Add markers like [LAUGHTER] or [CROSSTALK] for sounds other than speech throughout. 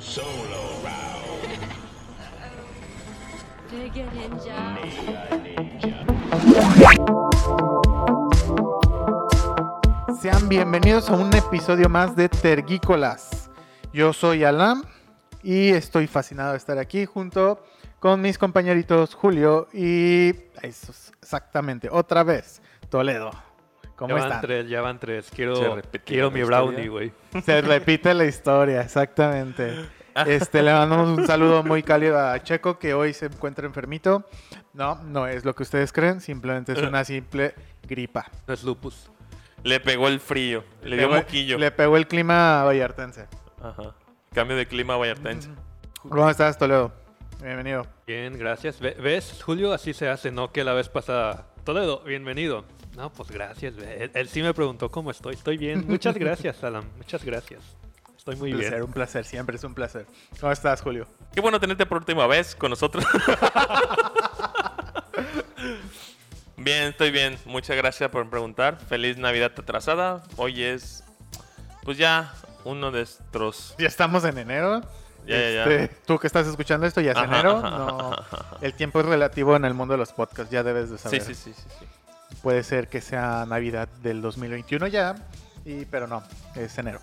Solo round. Sean bienvenidos a un episodio más de Tergícolas. Yo soy Alam y estoy fascinado de estar aquí junto con mis compañeritos Julio y es exactamente otra vez Toledo. ¿Cómo ya van están? tres, ya van tres. Quiero, quiero mi historia. brownie, güey. Se repite la historia, exactamente. [LAUGHS] Este, le mandamos un saludo muy cálido a Checo que hoy se encuentra enfermito. No, no es lo que ustedes creen, simplemente es una simple gripa. No es lupus. Le pegó el frío, le dio pegó- moquillo. Le pegó el clima vallartense. Ajá. Cambio de clima vallartense. ¿Cómo estás, Toledo? Bienvenido. Bien, gracias. Ve- ¿Ves, Julio? Así se hace, ¿no? Que la vez pasada. Toledo, bienvenido. No, pues gracias. Él, él sí me preguntó cómo estoy. Estoy bien. Muchas gracias, Alan. Muchas gracias. Estoy muy un placer, bien. un placer, siempre es un placer. ¿Cómo estás, Julio? Qué bueno tenerte por última vez con nosotros. [LAUGHS] bien, estoy bien. Muchas gracias por preguntar. Feliz Navidad atrasada. Hoy es, pues ya, uno de nuestros... Ya estamos en enero. Ya, ya, ya. Este, Tú que estás escuchando esto ya es Ajá, enero. ajá, No, ajá, ajá. el tiempo es relativo en el mundo de los podcasts, ya debes de Sí, saber. sí, sí, sí, sí. Puede ser que sea Navidad del 2021 ya, y, pero no, es enero.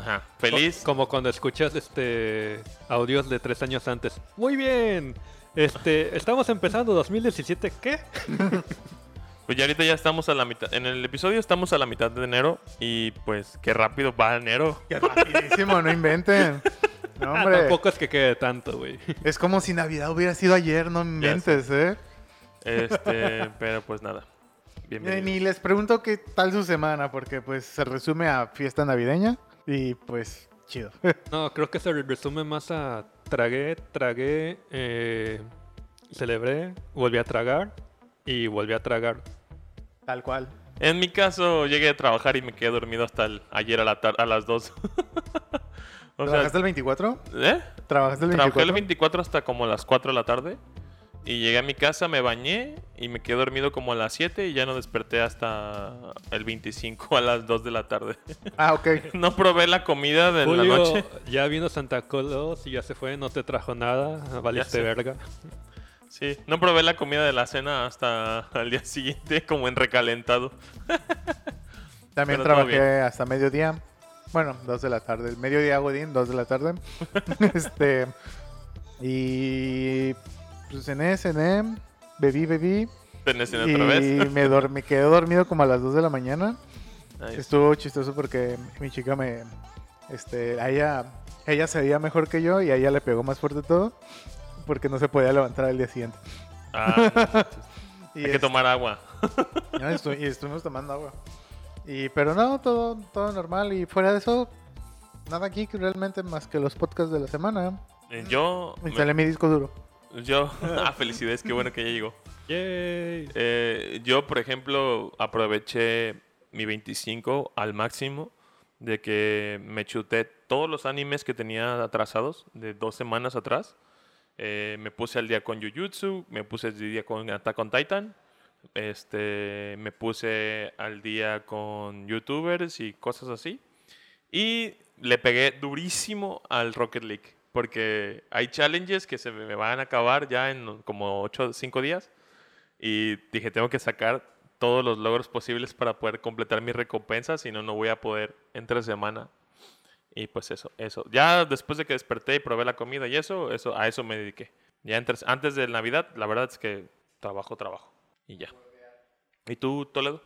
Ajá. Feliz. Co- Como cuando escuchas este audios de tres años antes. Muy bien. Este, estamos empezando 2017. ¿Qué? [LAUGHS] Pues ya ahorita ya estamos a la mitad. En el episodio estamos a la mitad de enero y pues qué rápido va enero. [LAUGHS] Qué rapidísimo, no inventen. No, Ah, hombre. tampoco es que quede tanto, güey. Es como si Navidad hubiera sido ayer, no inventes, ¿eh? Este, pero pues nada. Eh, Bienvenido. Ni les pregunto qué tal su semana, porque pues se resume a fiesta navideña y pues chido. [LAUGHS] No, creo que se resume más a tragué, tragué, eh, celebré, volví a tragar y volví a tragar. tal cual. En mi caso, llegué a trabajar y me quedé dormido hasta el- ayer a, la tar- a las 2. [LAUGHS] o sea, ¿Trabajaste el 24? ¿eh? ¿Trabajaste el 24? Trabajé el 24 hasta como las 4 de la tarde. Y llegué a mi casa, me bañé y me quedé dormido como a las 7 y ya no desperté hasta el 25 a las 2 de la tarde. [LAUGHS] Ah, ok. [LAUGHS] no probé la comida de la noche. ya vino Santa Claus y ya se fue, no te trajo nada, valiste verga. Sí, no probé la comida de la cena hasta al día siguiente [LAUGHS] como en recalentado. También Pero trabajé hasta mediodía. Bueno, dos de la tarde. El mediodía Godín, dos de la tarde. este. Y. Pues cené, cené. Bebí, bebí. Tenés en Y otra vez. me, dor- me quedé dormido como a las 2 de la mañana. Estuvo chistoso porque mi chica me. Este, ella, ella se veía mejor que yo y a ella le pegó más fuerte todo. Porque no se podía levantar al día siguiente. Ah, [LAUGHS] Y hay que este, tomar agua. [LAUGHS] no, estu- y estuvimos tomando agua. Y, pero no, todo, todo normal. Y fuera de eso, nada aquí realmente más que los podcasts de la semana. Eh, Yo, me- Instalé mi disco duro. Yo, [LAUGHS] ah, felicidades, qué bueno que ya llegó. Yay. Eh, yo, por ejemplo, aproveché mi 25 al máximo de que me chuté todos los animes que tenía atrasados de dos semanas atrás. Eh, me puse al día con Jujutsu, me puse al día con Attack on Titan, este, me puse al día con youtubers y cosas así. Y le pegué durísimo al Rocket League, porque hay challenges que se me van a acabar ya en como 8 o 5 días. Y dije, tengo que sacar todos los logros posibles para poder completar mis recompensas, si no, no voy a poder entre semana. Y pues eso, eso. Ya después de que desperté y probé la comida y eso, eso a eso me dediqué. Ya entre- antes de Navidad, la verdad es que trabajo, trabajo. Y ya. ¿Y tú, Toledo?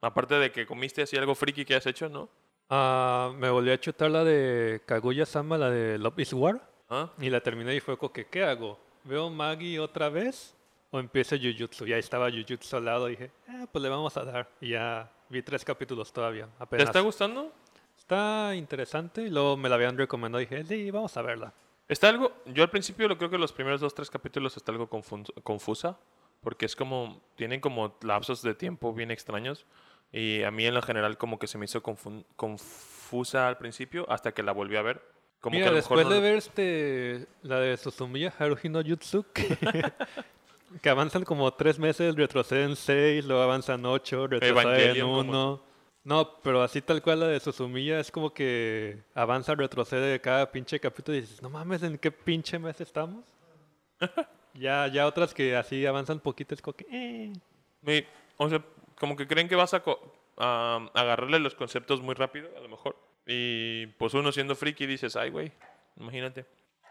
Aparte de que comiste así algo friki que has hecho, ¿no? Ah, me volví a chutar la de Kaguya-sama, la de Love is War. ¿Ah? Y la terminé y fue como que, ¿qué hago? ¿Veo Maggie otra vez? ¿O empiezo Jujutsu? Y ahí estaba Jujutsu al lado y dije, ah, pues le vamos a dar. Y ya vi tres capítulos todavía, ¿Te apenas. está gustando? Está interesante. Y luego me la habían recomendado y dije, sí, vamos a verla. Está algo, yo al principio lo creo que los primeros dos, tres capítulos está algo confusa, porque es como, tienen como lapsos de tiempo bien extraños, y a mí en lo general como que se me hizo confusa al principio, hasta que la volví a ver. Como Mira, que a lo mejor después no de ver este, la de Suzumiya Haruhi no Jutsu, que, [LAUGHS] que avanzan como tres meses, retroceden seis, luego avanzan ocho, retroceden como- uno. No, pero así tal cual la de Susumilla es como que avanza, retrocede de cada pinche capítulo y dices, no mames, ¿en qué pinche mes estamos? [LAUGHS] ya, ya otras que así avanzan poquito es como que, eh. Y, o sea, como que creen que vas a, a agarrarle los conceptos muy rápido, a lo mejor. Y pues uno siendo friki dices, ay, güey, imagínate.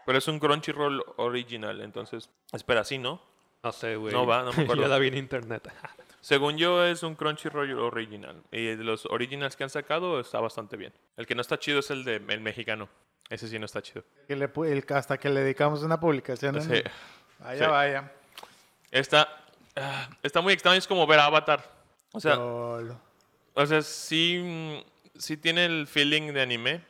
Pero es un Crunchyroll original, entonces, espera, sí, ¿no? No sé, güey. No va, no me [LAUGHS] acuerdo. ya la vi en internet. [LAUGHS] Según yo, es un Crunchyroll original. Y de los originals que han sacado está bastante bien. El que no está chido es el de el mexicano. Ese sí no está chido. Que le pu- el- hasta que le dedicamos una publicación. en- Sí. Vaya, sí. vaya. Está, ah, está muy extraño, es como ver Avatar. O sea. O sea, sí, mm, sí tiene el feeling de anime,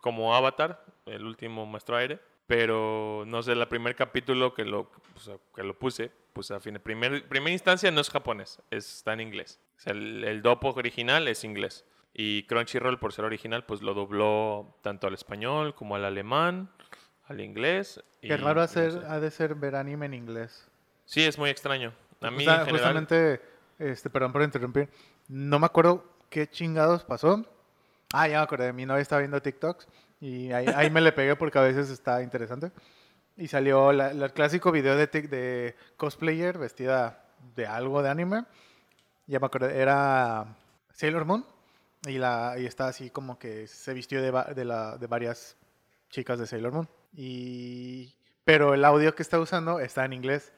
como Avatar, el último Maestro Aire, pero no sé, el primer capítulo que lo, o sea, que lo puse, pues a fin de primer, primera instancia no es japonés, está en inglés. O sea, el, el dopo original es inglés. Y Crunchyroll, por ser original, pues lo dobló tanto al español como al alemán, al inglés. Qué y raro no hacer, sé. ha de ser ver anime en inglés. Sí, es muy extraño. A mí, O sea, en general, justamente, este, perdón por interrumpir, no me acuerdo qué chingados pasó. Ah, ya me acordé, mi novia estaba viendo TikToks y ahí, ahí me le pegué porque a veces está interesante. Y salió la- la- el clásico video de, de cosplayer vestida de algo de anime. Ya me acordé, era Sailor Moon y, la, y está así como que se vistió de, de, la, de varias chicas de Sailor Moon. Y, pero el audio que está usando está en inglés.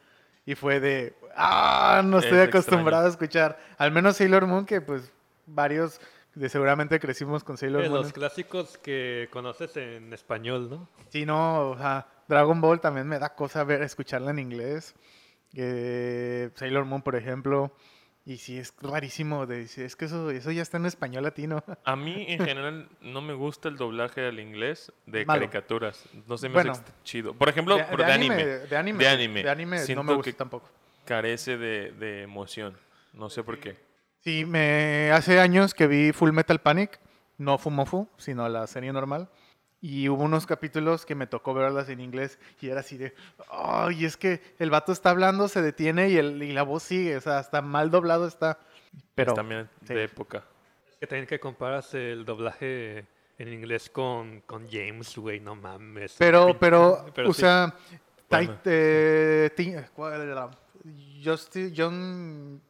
Y fue de, ah, no estoy Es acostumbrado a escuchar. Al menos Sailor Moon, que pues varios de seguramente crecimos con Sailor Moon. los clásicos que conoces en español, ¿no? Sí, no, o sea, Dragon Ball también me da cosa ver, escucharla en inglés. Eh, Sailor Moon, por ejemplo. Y sí, es rarísimo. De, es que eso, eso ya está en español latino. [LAUGHS] A mí en general no me gusta el doblaje al inglés de Malo. caricaturas. No se me Bueno. hace chido. Por ejemplo, de, de de, anime, anime. De anime. De sí, anime. de anime no Siento me gusta que- tampoco. Carece de, de emoción. No sé por qué. Sí, me, hace años que vi Full Metal Panic. No Fumofu, sino la serie normal. Y hubo unos capítulos que me tocó verlas en inglés y era así de, ay, es que el vato está hablando, se detiene y, el, y la voz sigue, o sea, hasta mal doblado está. Pero Es también sí. de época. Es que también que comparas el doblaje en inglés con, con James, güey, no mames. Pero, Pinche- pero, [LAUGHS] o sí. sea, Bueno. Tai- eh, John,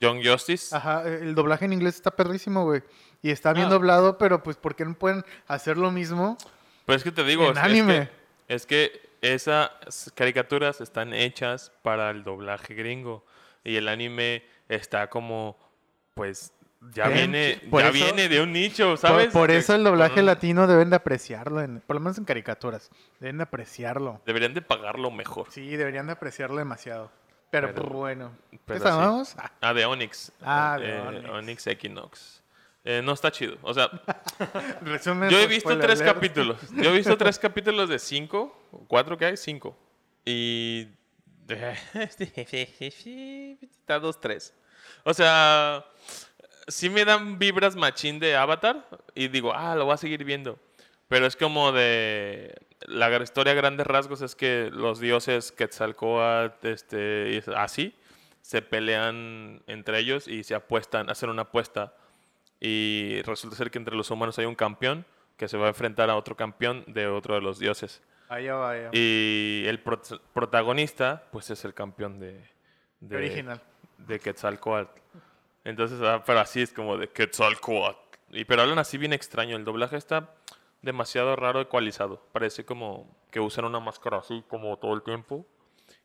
Young Justice. ajá, el doblaje en inglés está perrísimo, güey. Y está bien Ah. doblado, pero pues, ¿por qué no pueden hacer lo mismo? Pero es que te digo, En es- es, anime. que, es que esas caricaturas están hechas para el doblaje gringo. Y el anime está como, pues, ya viene, ya eso- viene de un nicho, ¿sabes? Por, eso el doblaje latino deben de apreciarlo, en- por lo menos en caricaturas. Deben de apreciarlo. Deberían de pagarlo mejor. Sí, deberían de apreciarlo demasiado. Pero, Pero- bueno. ¿Qué? Ah, de Onyx. Ah, de Eh, Onyx. Onyx Equinox. Eh, no está chido. O sea, [LAUGHS] resumen, yo he pues, visto tres capítulos. Yo he visto [LAUGHS] tres capítulos de cinco. ¿Cuatro que hay? Cinco. Y. [LAUGHS] Está dos, tres. O sea, sí me dan vibras machín de Avatar. Y digo, ah, lo voy a seguir viendo. Pero es como de. La historia a grandes rasgos es que los dioses Quetzalcoatl, este, y así, se pelean entre ellos y se apuestan, hacen una apuesta. Y resulta ser que entre los humanos hay un campeón que se va a enfrentar a otro campeón de otro de los dioses. Vaya, vaya. Y el prot- protagonista, pues es el campeón de, de, Original. de Quetzalcoatl. Entonces, ah, pero así es como de Quetzalcoatl. Y, pero hablan así bien extraño. El doblaje está demasiado raro ecualizado. Parece como que usan una máscara así como todo el tiempo.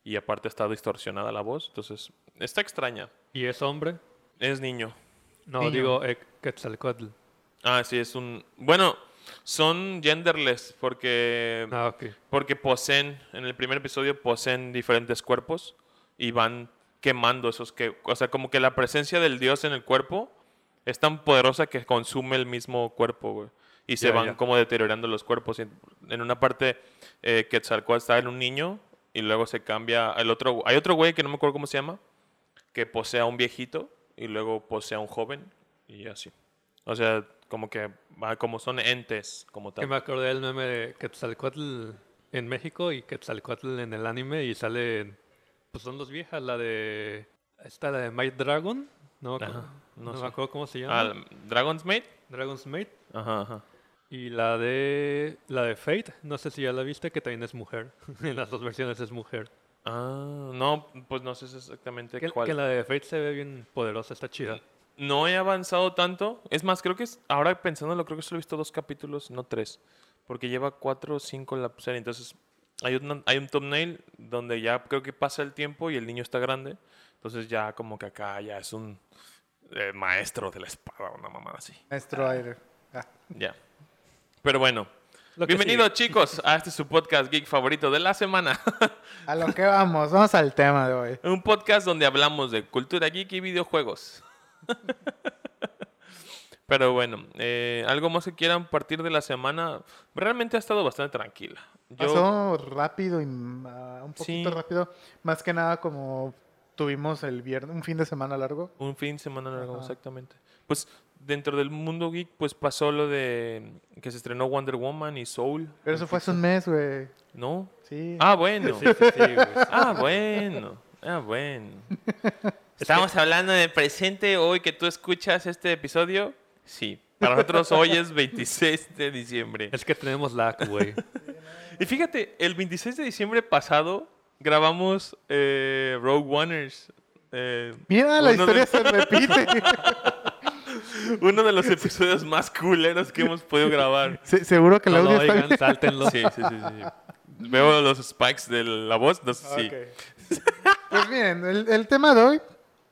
Y aparte está distorsionada la voz. Entonces, está extraña. ¿Y es hombre? Es niño. No, Niño. digo eh, Quetzalcóatl. Ah, sí, es un... Bueno, son genderless porque... Ah, ok. Porque poseen, en el primer episodio poseen diferentes cuerpos y van quemando esos que... O sea, como que la presencia del dios en el cuerpo es tan poderosa que consume el mismo cuerpo, güey. Y se Ya, van ya. como deteriorando los cuerpos. En una parte, eh, Quetzalcóatl está en un niño y luego se cambia... El otro, hay otro güey que no me acuerdo cómo se llama, que posee a un viejito y luego posee a un joven y así. O sea, como que va, como son entes, como Que tal. me acordé del meme de Quetzalcoatl en México y Quetzalcoatl en el anime y sale, pues son dos viejas, la de, esta la de Might Dragon, ¿no? Ajá. No, No, me sé. acuerdo cómo se llama. Ah, Dragon's Maid. Dragon's Maid. Ajá, ajá. Y la de la de Fate, no sé si ya la viste, que también es mujer. [LAUGHS] en las dos versiones es mujer. Ah, no, pues no sé exactamente Que, cuál. que la de Fate se ve bien poderosa, está chida. No he avanzado tanto. Es más, creo que es, ahora pensándolo, creo que solo he visto dos capítulos, no tres. Porque lleva cuatro o cinco la serie. Entonces, hay, una- hay un thumbnail donde ya creo que pasa el tiempo y el niño está grande. Entonces ya como que acá ya es un eh, maestro de la espada, una mamada así. Maestro aire. Ah, Ya. Pero bueno. Bienvenidos chicos a este su podcast geek favorito de la semana. [LAUGHS] a lo que vamos, vamos al tema de hoy. Un podcast donde hablamos de cultura geek y videojuegos. [LAUGHS] Pero bueno, eh, algo más que quieran partir de la semana. Realmente ha estado bastante tranquila. Yo, Pasó rápido y ah, un poquito Sí. rápido. Más que nada como tuvimos el viernes, un fin de semana largo. un fin de semana largo, Ajá. exactamente. Pues dentro del mundo geek, pues pasó lo de que se estrenó Wonder Woman y Soul. Pero eso fue hace un mes, güey. ¿No? Sí. Ah, bueno. Sí, sí, sí. Ah, bueno. Ah, bueno. [LAUGHS] Estamos hablando de presente hoy que tú escuchas este episodio. Sí. Para nosotros hoy es 26 de diciembre. Es que tenemos lag, güey. [LAUGHS] Y fíjate, el 26 de diciembre pasado grabamos eh, Rogue Oneers. eh, Mira, la de- historia se repite. [LAUGHS] uno de los episodios más culeros que hemos podido grabar. Se- seguro que el No lo audio está oigan, bien. sáltenlo. Sí, sí, sí, sí. Veo los spikes de la voz, entonces sí. Ok. Pues miren, el, el tema de hoy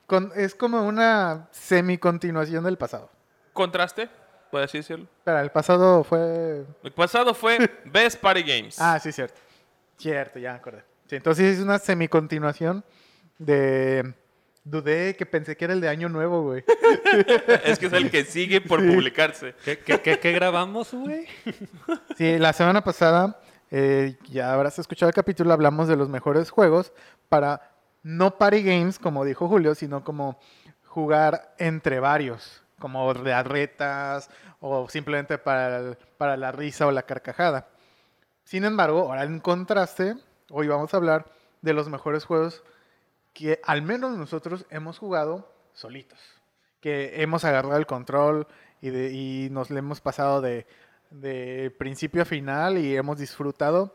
con- es como una semi-continuación del pasado. Contraste, por así decirlo. Espera, el pasado fue... El pasado fue [LAUGHS] Best Party Games. Ah, sí, cierto. Cierto, ya me acordé. Sí, entonces es una semi-continuación de... Dudé que pensé que era el de Año Nuevo, güey. [LAUGHS] Es que es el que sigue por publicarse. ¿Qué, qué, qué, qué grabamos, güey? Sí, la semana pasada, eh, ya habrás escuchado el capítulo, hablamos de los mejores juegos para no party games, como dijo Julio, sino como jugar entre varios, como de retas o simplemente para, el- para la risa o la carcajada. Sin embargo, ahora en contraste, hoy vamos a hablar de los mejores juegos que al menos nosotros hemos jugado solitos. Que hemos agarrado el control y, de- y nos le hemos pasado de, de principio a final y hemos disfrutado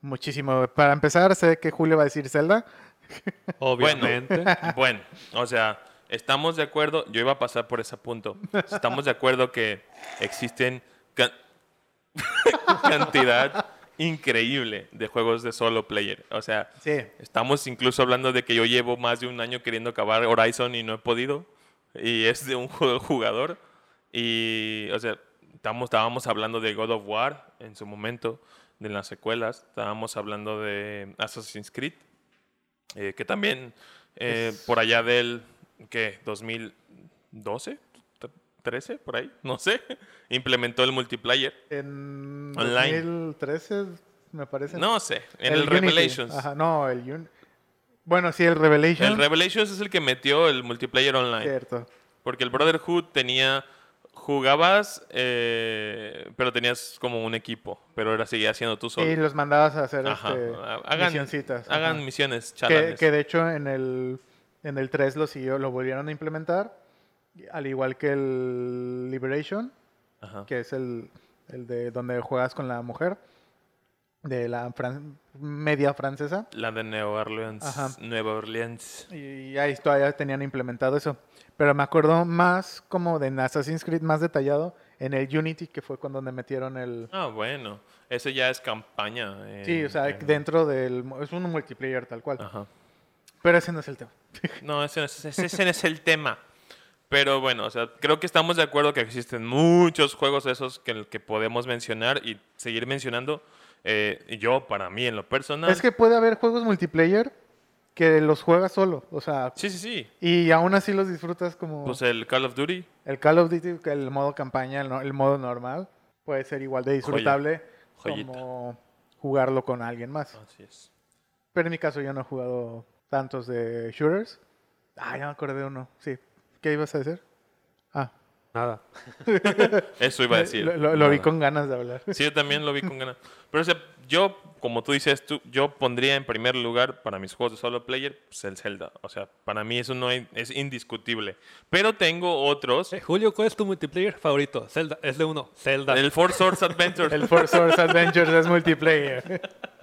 muchísimo. Para empezar, sé que Julio va a decir Zelda. [LAUGHS] Obviamente. [LAUGHS] Bueno, o sea, estamos de acuerdo. Yo iba a pasar por ese punto. Estamos de acuerdo que existen can- [LAUGHS] cantidad increíble de juegos de solo player. O sea, Sí. estamos incluso hablando de que yo llevo más de un año queriendo acabar Horizon y no he podido. Y es de un [LAUGHS] jugador. Y, o sea, estamos, estábamos hablando de God of War en su momento, de las secuelas. Estábamos hablando de Assassin's Creed, eh, que también eh, por allá del, ¿qué? 2012, 13, por ahí, no sé, [LAUGHS] implementó el multiplayer. En Online. 2013, me parece. No sé, en el. Revelations. Ajá, no, el Un- Bueno, sí, el Revelation. El Revelations es el que metió el multiplayer online. Cierto. Porque el Brotherhood tenía. Jugabas, eh, pero tenías como un equipo. Pero ahora seguías siendo tú solo. Y los mandabas a hacer Ajá. este, Hagan, misioncitas. hagan ajá. misiones, que de hecho en el, en el 3 lo siguió, lo volvieron a implementar. Al igual que el Liberation, Ajá. que es el, el de donde juegas con la mujer de la fran- media francesa. La de Nueva Orleans. Ajá. Nueva Orleans. Y ahí todavía tenían implementado eso. Pero me acuerdo más como de Assassin's Creed más detallado en el Unity, que fue cuando me metieron el... Ah, bueno. Eso ya es campaña. Sí, o sea, en- dentro del... Es un multiplayer tal cual. Ajá. Pero ese no es el tema. No, ese no es, ese- ese no es el tema. Pero bueno, o sea, creo que estamos de acuerdo que existen muchos juegos esos que, que podemos mencionar y seguir mencionando. Eh, yo, para mí, en lo personal. Es que puede haber juegos multiplayer que los juegas solo. O sea, Sí, sí, sí. y aún así los disfrutas como Pues el Call of Duty. el Call of Duty, el modo campaña, el, no- el modo normal. Puede ser igual de disfrutable como jugarlo con alguien más. Así es. Pero en mi caso yo no he jugado tantos de shooters. Ah, ya me acordé de uno. Sí. ¿Qué ibas a decir? Ah, Nada. [LAUGHS] Eso iba a decir. Lo, lo- lo vi con ganas de hablar. Sí, yo también lo vi con ganas. Pero o sea, yo, como tú dices, tú, yo pondría en primer lugar para mis juegos de solo player pues, el Zelda. O sea, para mí eso no hay- es indiscutible. Pero tengo otros. Eh, Julio, ¿cuál es tu multiplayer favorito? Zelda, es de uno. Zelda. El Four Swords Adventures. El Four Swords Adventures es multiplayer. [LAUGHS]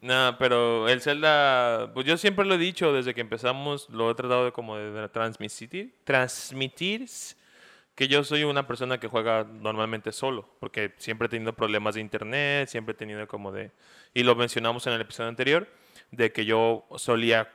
No, pero el Zelda, pues yo siempre lo he dicho desde que empezamos, lo he tratado de como de, transmitir, transmitir que yo soy una persona que juega normalmente solo, porque siempre he tenido problemas de internet, siempre he tenido como de, y lo mencionamos en el episodio anterior, de que yo solía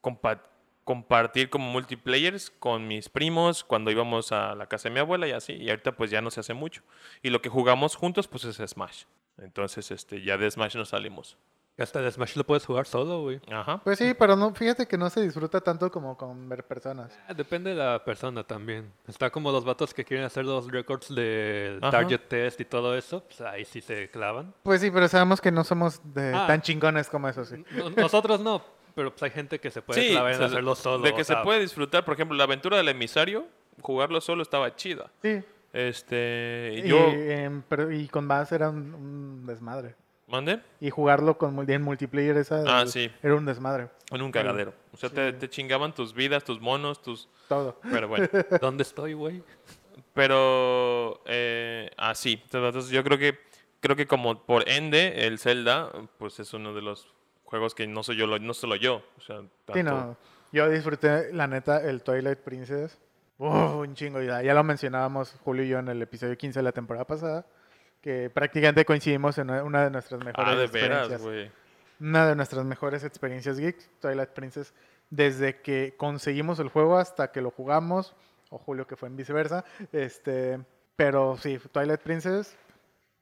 compa- compartir como multiplayers con mis primos cuando íbamos a la casa de mi abuela y así, y ahorita pues ya no se hace mucho. Y lo que jugamos juntos pues es Smash. Entonces, este, ya de Smash nos salimos. Hasta el Smash lo puedes jugar solo, güey. Ajá. Pues sí, pero no, fíjate que no se disfruta tanto como con ver personas. Ah, Depende de la persona también. Está como los vatos que quieren hacer los records de Ajá. target test y todo eso. Pues ahí sí se clavan. Pues sí, pero sabemos que no somos de Ah. tan chingones como eso, sí. No- Nosotros no, pero pues hay gente que se puede clavar en o sea, hacerlo solo. De que o se sea, puede disfrutar, por ejemplo, la aventura del emisario, jugarlo solo estaba chida. Sí. Este, Y, yo, pero- y con más era un, un desmadre. ¿mandé? Y jugarlo con en multiplayer esa Ah, el- sí. era un desmadre. En un cagadero. O sea, te, te chingaban tus vidas, tus monos, tus... Todo. Pero bueno. [LAUGHS] ¿Dónde estoy, güey? Pero eh, así. Entonces yo creo que creo que como por ende el Zelda pues es uno de los juegos que no soy yo lo- no solo yo, o sea, Sí, no. Yo disfruté, la neta, el Twilight Princess. Un chingo. Ya, ya lo mencionábamos Julio y yo en el episodio 15 de la temporada pasada. Que prácticamente coincidimos en una- de nuestras mejores Ah, de veras, experiencias. güey. Una de nuestras mejores experiencias geeks, Twilight Princess. Desde que conseguimos el juego hasta que lo jugamos. O Julio, que fue en viceversa. Este, pero sí, Twilight Princess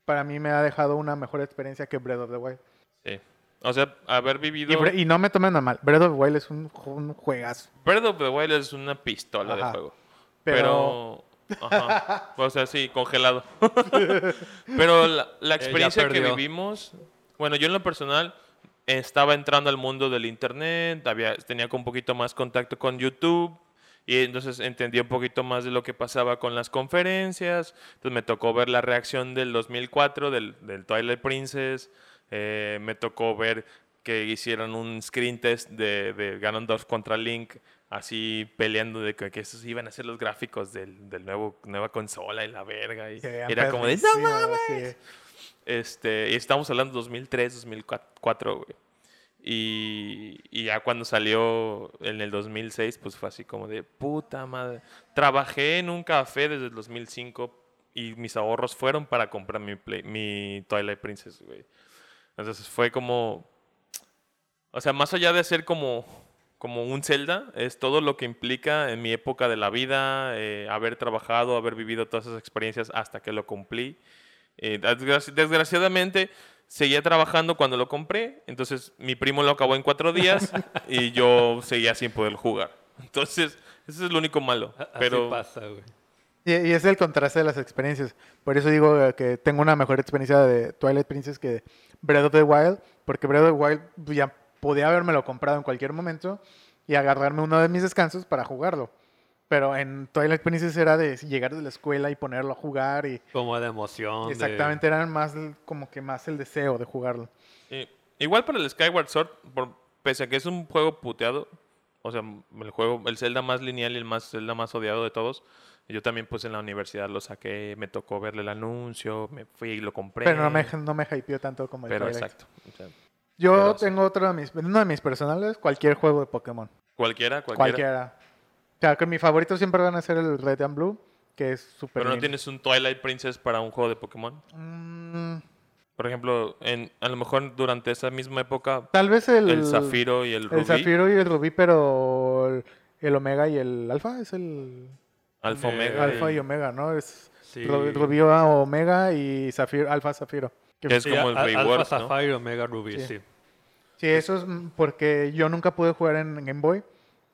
para mí me ha dejado una mejor experiencia que Breath of the Wild. Sí. O sea, haber vivido Y, no me tomen a mal, Breath of the Wild es un, un juegazo. Breath of the Wild es una pistola Ajá. de juego. Pero- Pero. [LAUGHS] Ajá. O sea, sí, congelado. [LAUGHS] Pero la, la experiencia que vivimos. Bueno, yo en lo personal estaba entrando al mundo del internet, había, tenía un poquito más contacto con YouTube. Y entonces entendí un poquito más de lo que pasaba con las conferencias. Entonces me tocó ver la reacción del 2004 del, del Twilight Princess. Eh, me tocó ver que hicieron un screen test de, de Ganondorf contra Link, así peleando de que, que esos iban a ser los gráficos del, del nuevo nueva consola y la verga. Y era como de, ¡No mames! sí. Este, y estamos hablando de 2003, 2004, güey. Y, y ya cuando salió en el 2006, pues fue así como de puta madre. Trabajé en un café desde el 2005 y mis ahorros fueron para comprar mi, Play- mi Twilight Princess, güey. Entonces fue como. O sea, más allá de ser como, como un Zelda, es todo lo que implica en mi época de la vida, eh, haber trabajado, haber vivido todas esas experiencias hasta que lo cumplí. Eh, desgraci- desgraciadamente, seguía trabajando cuando lo compré, entonces mi primo lo acabó en cuatro días [LAUGHS] y yo seguía sin poder jugar. Entonces, eso es lo único malo. Así Pero, pasa, güey. Y, y es el contraste de las experiencias. Por eso digo eh, que tengo una mejor experiencia de Twilight Princess que Breath of the Wild, porque Breath of the Wild pues, ya podía habérmelo comprado en cualquier momento y agarrarme uno de mis descansos para jugarlo. Pero en Twilight Princess era de llegar de la escuela y ponerlo a jugar y Como de emoción. de- exactamente era más el- como que más el deseo de jugarlo. eh, igual para el Skyward Sword, por, pese a que es un juego puteado, o sea, el juego, el Zelda más lineal y el más Zelda más odiado de todos, yo también pues en la universidad lo saqué, me tocó verle el anuncio, me fui y lo compré. Pero no me, no me hypeó tanto como el Pero Twilight. exacto. o sea, Yo pero sí. tengo otro de mis, uno de mis personales, cualquier juego de Pokémon. cualquiera, cualquiera. Cualquiera. O sea, que mi favorito siempre van a ser el Red and Blue, que es súper Pero no lindo. tienes un Twilight Princess para un juego de Pokémon. Mm, Por ejemplo, en, a lo mejor durante esa misma época, tal vez el... el Zafiro y el Rubí, El Zafiro y el Rubí, pero el, el Omega y el Alfa es el... Alfa Eh, Omega. Alfa y- Omega, ¿no? Es Sí. Ru- Rubí Omega y Zafiro, Alfa Zafiro. Que- es Sí, como el a- Reward, Alpha ¿no? Sapphire, Omega Ruby, Sí. sí. Sí, eso es porque yo nunca pude jugar en Game Boy,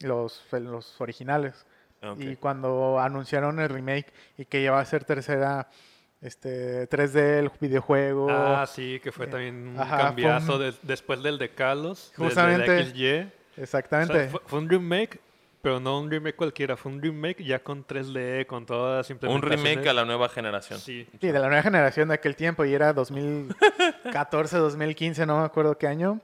los, los originales. Ok. Y cuando anunciaron el remake y que ya va a ser tercera este 3D el videojuego. Ah, sí, que fue Eh, también un ajá, cambiazo un- de- después del de Carlos. desde Justamente- el XY. O sea, Exactamente. fue, fue un remake pero no un remake cualquiera, fue un remake ya con 3D, con todas las Un remake a la nueva generación. Sí, Sí, de la nueva generación de aquel tiempo, y era 2014, 2015, [LAUGHS] no me acuerdo qué año.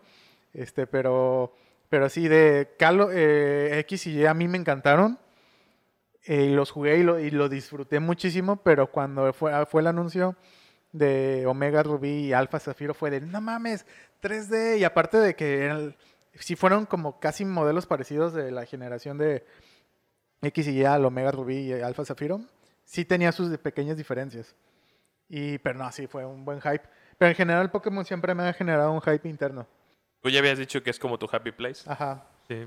Este, pero, pero sí, de Calo, eh, X y Y a mí me encantaron. Eh, y los jugué y lo, y lo disfruté muchísimo, pero cuando fue, fue el anuncio de Omega Rubí y Alpha Zafiro fue de, no mames, 3D. Y aparte de que eran- sí fueron como casi modelos parecidos de la generación de X y Y al Omega Rubí y Alpha Zafiro, sí tenía sus pequeñas diferencias. Y, pero no, sí fue un buen hype. Pero en general Pokémon siempre me ha generado un hype interno. Tú ya habías dicho que es como tu happy place. Ajá. sí.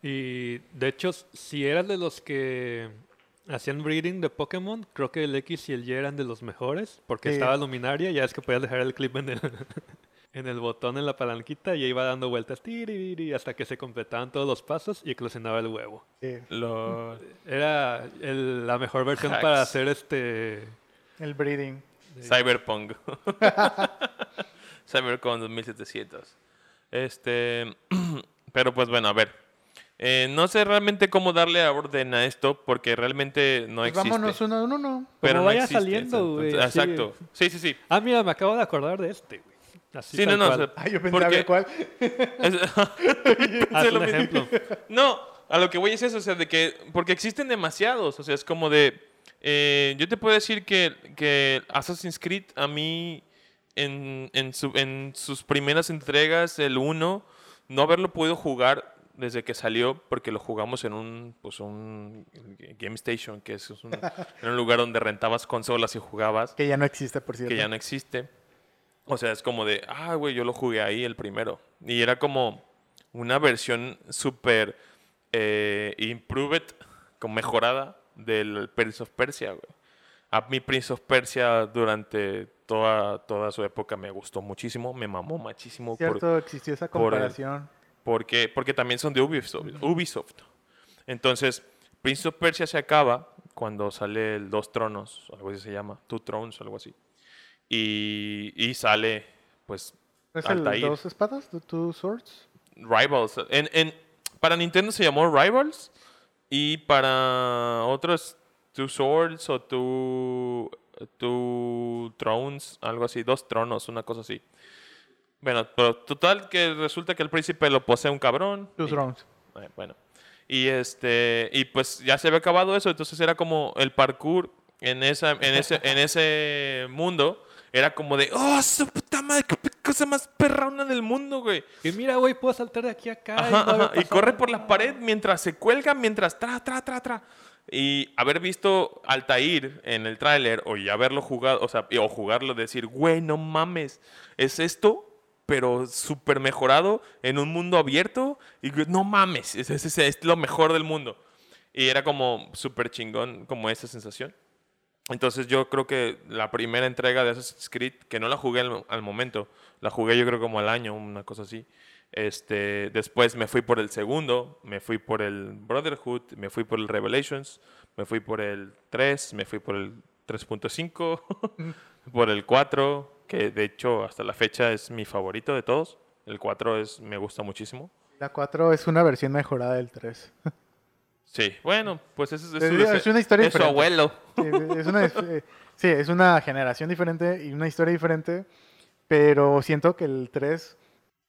Y de hecho, si eras de los que hacían breeding de Pokémon, creo que el X y el Y eran de los mejores, porque Sí. estaba Luminaria, ya es que podías dejar el clip en el, [LAUGHS] en el botón, en la palanquita, y iba dando vueltas tiririri, hasta que se completaban todos los pasos y eclosionaba el huevo. sí. Lo... Era el- la mejor versión para Hacks. hacer este... El breeding. Cyberpunk. [LAUGHS] Cyberpunk 2700. Este, [CLEARS THROAT] pero pues bueno, a ver. Eh, no sé realmente cómo darle a orden a esto porque realmente no Pues existe. vámonos uno en uno. pero Como no vaya existe, saliendo, güey, así. Exacto. Sí, sí, sí. Ah, mira, me acabo de acordar de este, güey. Así Sí, no, no. o sea, Ay, yo pensé porque- a ver cuál. es- [LAUGHS] [LAUGHS] Haz un mismo. ejemplo. No, a lo que voy es eso, o sea, de que, porque existen demasiados, o sea, es como de, eh, yo te puedo decir que, que Assassin's Creed a mí, en, en, su- en sus primeras entregas, el 1, no haberlo podido jugar desde que salió, porque lo jugamos en un, pues un Game Station, que es un, [LAUGHS] en un lugar donde rentabas consolas y jugabas Que ya no existe, por cierto. que ya no existe. O sea, es como de, ah, güey, yo lo jugué ahí el primero. Y era como una versión súper eh, improved, como mejorada del Prince of Persia, güey. A mí Prince of Persia durante toda, toda su época me gustó muchísimo, me mamó muchísimo. por- Cierto, existió esa por el- comparación. porque, porque también son de Ubisoft, Ubisoft. Entonces, Prince of Persia se acaba cuando sale el Dos Tronos, algo así se llama, Two Thrones, algo así. Y, y sale, pues, ¿No es el Altair. dos espadas? ¿The Two Swords? Rivals. En, en- para Nintendo se llamó Rivals y para otros Two Swords o Two, two Thrones, algo así, dos tronos, una cosa así. Bueno, pero total que resulta que el príncipe lo posee un cabrón. Two y- Thrones. eh, bueno. Y este y pues ya se había acabado eso, entonces era como el parkour en esa en ese en ese mundo era como de, "Oh, su puta madre, qué cosa más perrona del mundo, güey." Y mira, güey, puedo saltar de aquí a acá. y Ajá, haber ajá, Y corre por la pared mientras se cuelga, mientras tra, tra, tra, tra. Y haber visto Altair en el tráiler o ya haberlo jugado, o sea, y- o jugarlo, decir, güey, no mames, es esto, pero súper mejorado en un mundo abierto. Y no mames, es, es- es- es lo mejor del mundo. Y era como súper chingón, como esa sensación. Entonces yo creo que la primera entrega de Assassin's Creed, que no la jugué al, al momento, la jugué yo creo como al año, una cosa así. Este, después me fui por el segundo, me fui por el Brotherhood, me fui por el Revelations, me fui por el 3, me fui por el 3.5, [LAUGHS] por el 4, que de hecho hasta la fecha es mi favorito de todos. El 4 es, me gusta muchísimo. La 4 es una versión mejorada del 3. [LAUGHS] Sí, bueno, pues eso es, Es- una historia es su abuelo. Sí, es una, eh, sí, es una generación diferente y una historia diferente, pero siento que el 3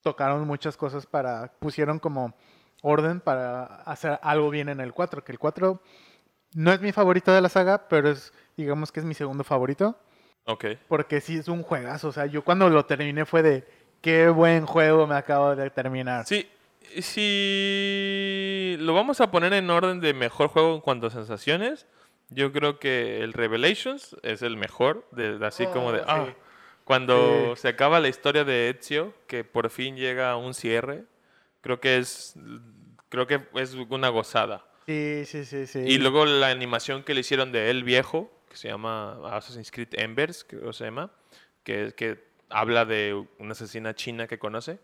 tocaron muchas cosas para, pusieron como orden para hacer algo bien en el 4, que el 4 no es mi favorito de la saga, pero es, digamos que es mi segundo favorito, Ok. porque sí es un juegazo, o sea, yo cuando lo terminé fue de, qué buen juego me acabo de terminar. Sí, si lo vamos a poner en orden de mejor juego en cuanto a sensaciones, yo creo que el Revelations es el mejor, de, de así como de... Oh, ah, sí. Cuando Sí. se acaba la historia de Ezio, que por fin llega a un cierre, creo que es, creo que es una gozada. Sí, sí, sí, sí. Y luego la animación que le hicieron de él viejo, que se llama Assassin's Creed Embers, creo que se llama, que, que habla de una asesina china que conoce.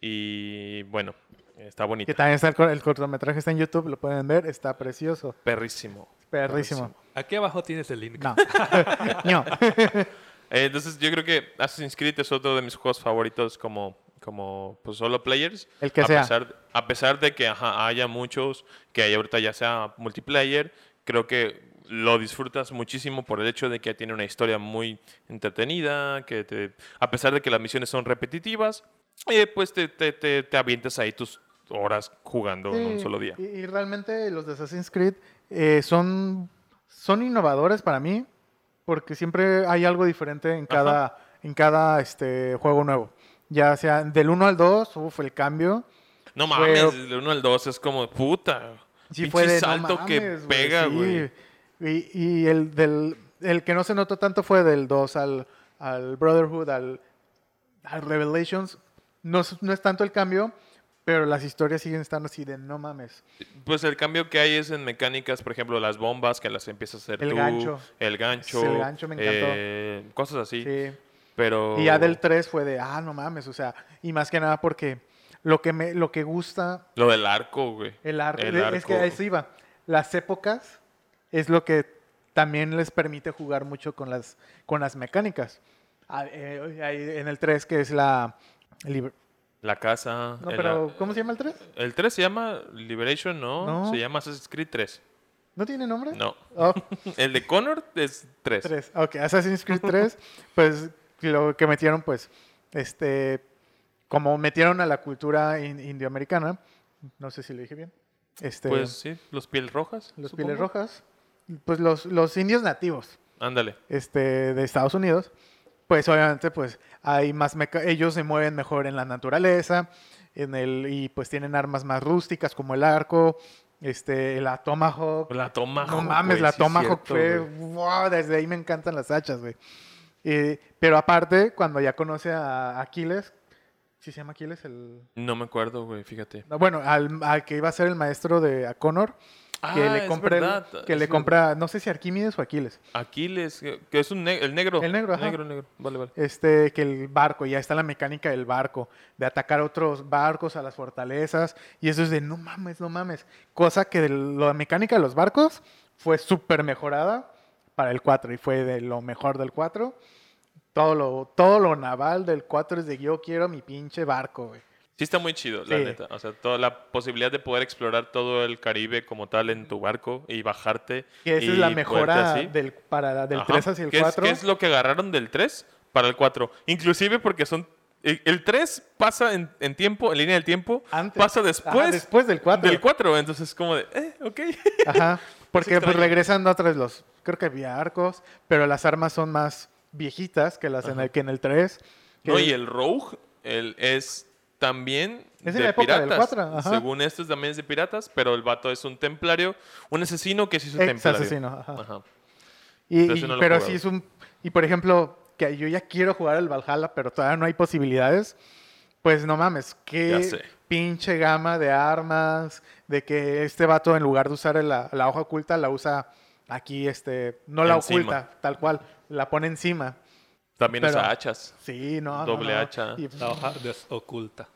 Y bueno, está bonito. que también está el, el cortometraje, está en YouTube, lo pueden ver, está precioso, Perrísimo. perrísimo. Aquí abajo tienes el link. No. [LAUGHS] no. [LAUGHS] Eh, entonces yo creo que Assassin's Creed es otro de mis juegos favoritos como, como pues solo players. El que a sea. Pesar, a pesar de que ajá, haya muchos, que hay ahorita ya sea multiplayer, creo que lo disfrutas muchísimo por el hecho de que tiene una historia muy entretenida, que te, a pesar de que las misiones son repetitivas, eh, pues te, te, te, te avientas ahí tus horas jugando en un solo día. Y, y realmente los de Assassin's Creed eh, son, son innovadores para mí, porque siempre hay algo diferente en cada, en cada este, juego nuevo. Ya sea del 1 al 2, uf, el cambio. No Fue- mames, del 1 al 2 es como puta. Sí fue de no salto que güey, pega, sí. güey. Y, y el, del, el que no se notó tanto fue del 2 al, al Brotherhood, al, al Revelations. No, es- no es tanto el cambio, pero las historias siguen estando así de no mames. Pues el cambio que hay es en mecánicas, por ejemplo, las bombas que las empiezas a hacer El tú, gancho. el gancho, el gancho me encantó. eh, cosas así. Sí. Pero Y ya del 3 fue de, ah, no mames, o sea, y más que nada porque lo que me lo que gusta lo del arco, güey. el arco, El es que a arco. eso iba. Las épocas es lo que también les permite jugar mucho con las con las mecánicas. Ah, eh, ahí en el 3 que es la liber- La casa. No, pero ¿cómo se llama el 3? el 3 se llama Liberation, ¿no? No. Se llama Assassin's Creed 3. ¿No tiene nombre? No. Oh, [LAUGHS] El de Connor es 3. 3. Ok, Assassin's Creed 3, [LAUGHS] pues lo que metieron, pues, este, como metieron a la cultura in- indioamericana, no sé si lo dije bien, este, Pues sí, los pieles rojas. los supongo. pieles rojas, pues los, los indios nativos Ándale. este, de Estados Unidos, pues obviamente pues hay más meca- ellos se mueven mejor en la naturaleza, en el y pues tienen armas más rústicas como el arco, este, la tomahawk, La Tomahawk. no mames, la sí Tomahawk cierto, fue. wow, desde ahí me encantan las hachas, güey. Eh, pero aparte, cuando ya conoce a Aquiles, ¿sí se llama Aquiles? El... No me acuerdo, güey, fíjate. no, bueno, al, al que iba a ser el maestro de a Connor, que Ah, le es compra, el- que le compra, no sé si Arquímedes o Aquiles, Aquiles, que que es un ne- el negro. El negro, ajá. Negro, negro. Vale, vale. este, que el barco, ya está la mecánica del barco, de atacar otros barcos a las fortalezas, y eso es de no mames, no mames. Cosa que de la mecánica de los barcos fue súper mejorada para el 4 y fue de lo mejor del 4. Todo lo, todo lo naval del 4 es de yo quiero mi pinche barco, güey. Sí está muy chido, la Sí. neta. O sea, toda la posibilidad de poder explorar todo el Caribe como tal en tu barco y bajarte. Que esa y es la mejora del, para, del Ajá. 3 hacia el ¿Qué es- 4. ¿Qué es, lo que agarraron del 3 para el 4? Inclusive porque son... El, el 3 pasa en, en tiempo, en línea del tiempo, Antes. pasa Ajá, después, después del 4. del 4. Entonces es como de, eh, ok. Ajá. [LAUGHS] Porque pues regresan otras los, creo que había arcos, pero las armas son más viejitas que las en el, que en el 3. que- No, y el Rogue el, es también Es de la época del piratas. 4, ajá. Según esto también es de piratas, pero el vato es un templario, un asesino que sí es un Ex templario. asesino, ajá. Ajá. Y, Pero no pero sí es un. Y por ejemplo, que yo ya quiero jugar el Valhalla, pero todavía no hay posibilidades. Pues no mames, qué pinche gama de armas. De que este vato, en lugar de usar la, la hoja oculta, la usa aquí, este. No la Encima. oculta, tal cual. La pone encima. También Pero- usa hachas. Sí, no. Doble no. hacha. Y- La hoja desoculta.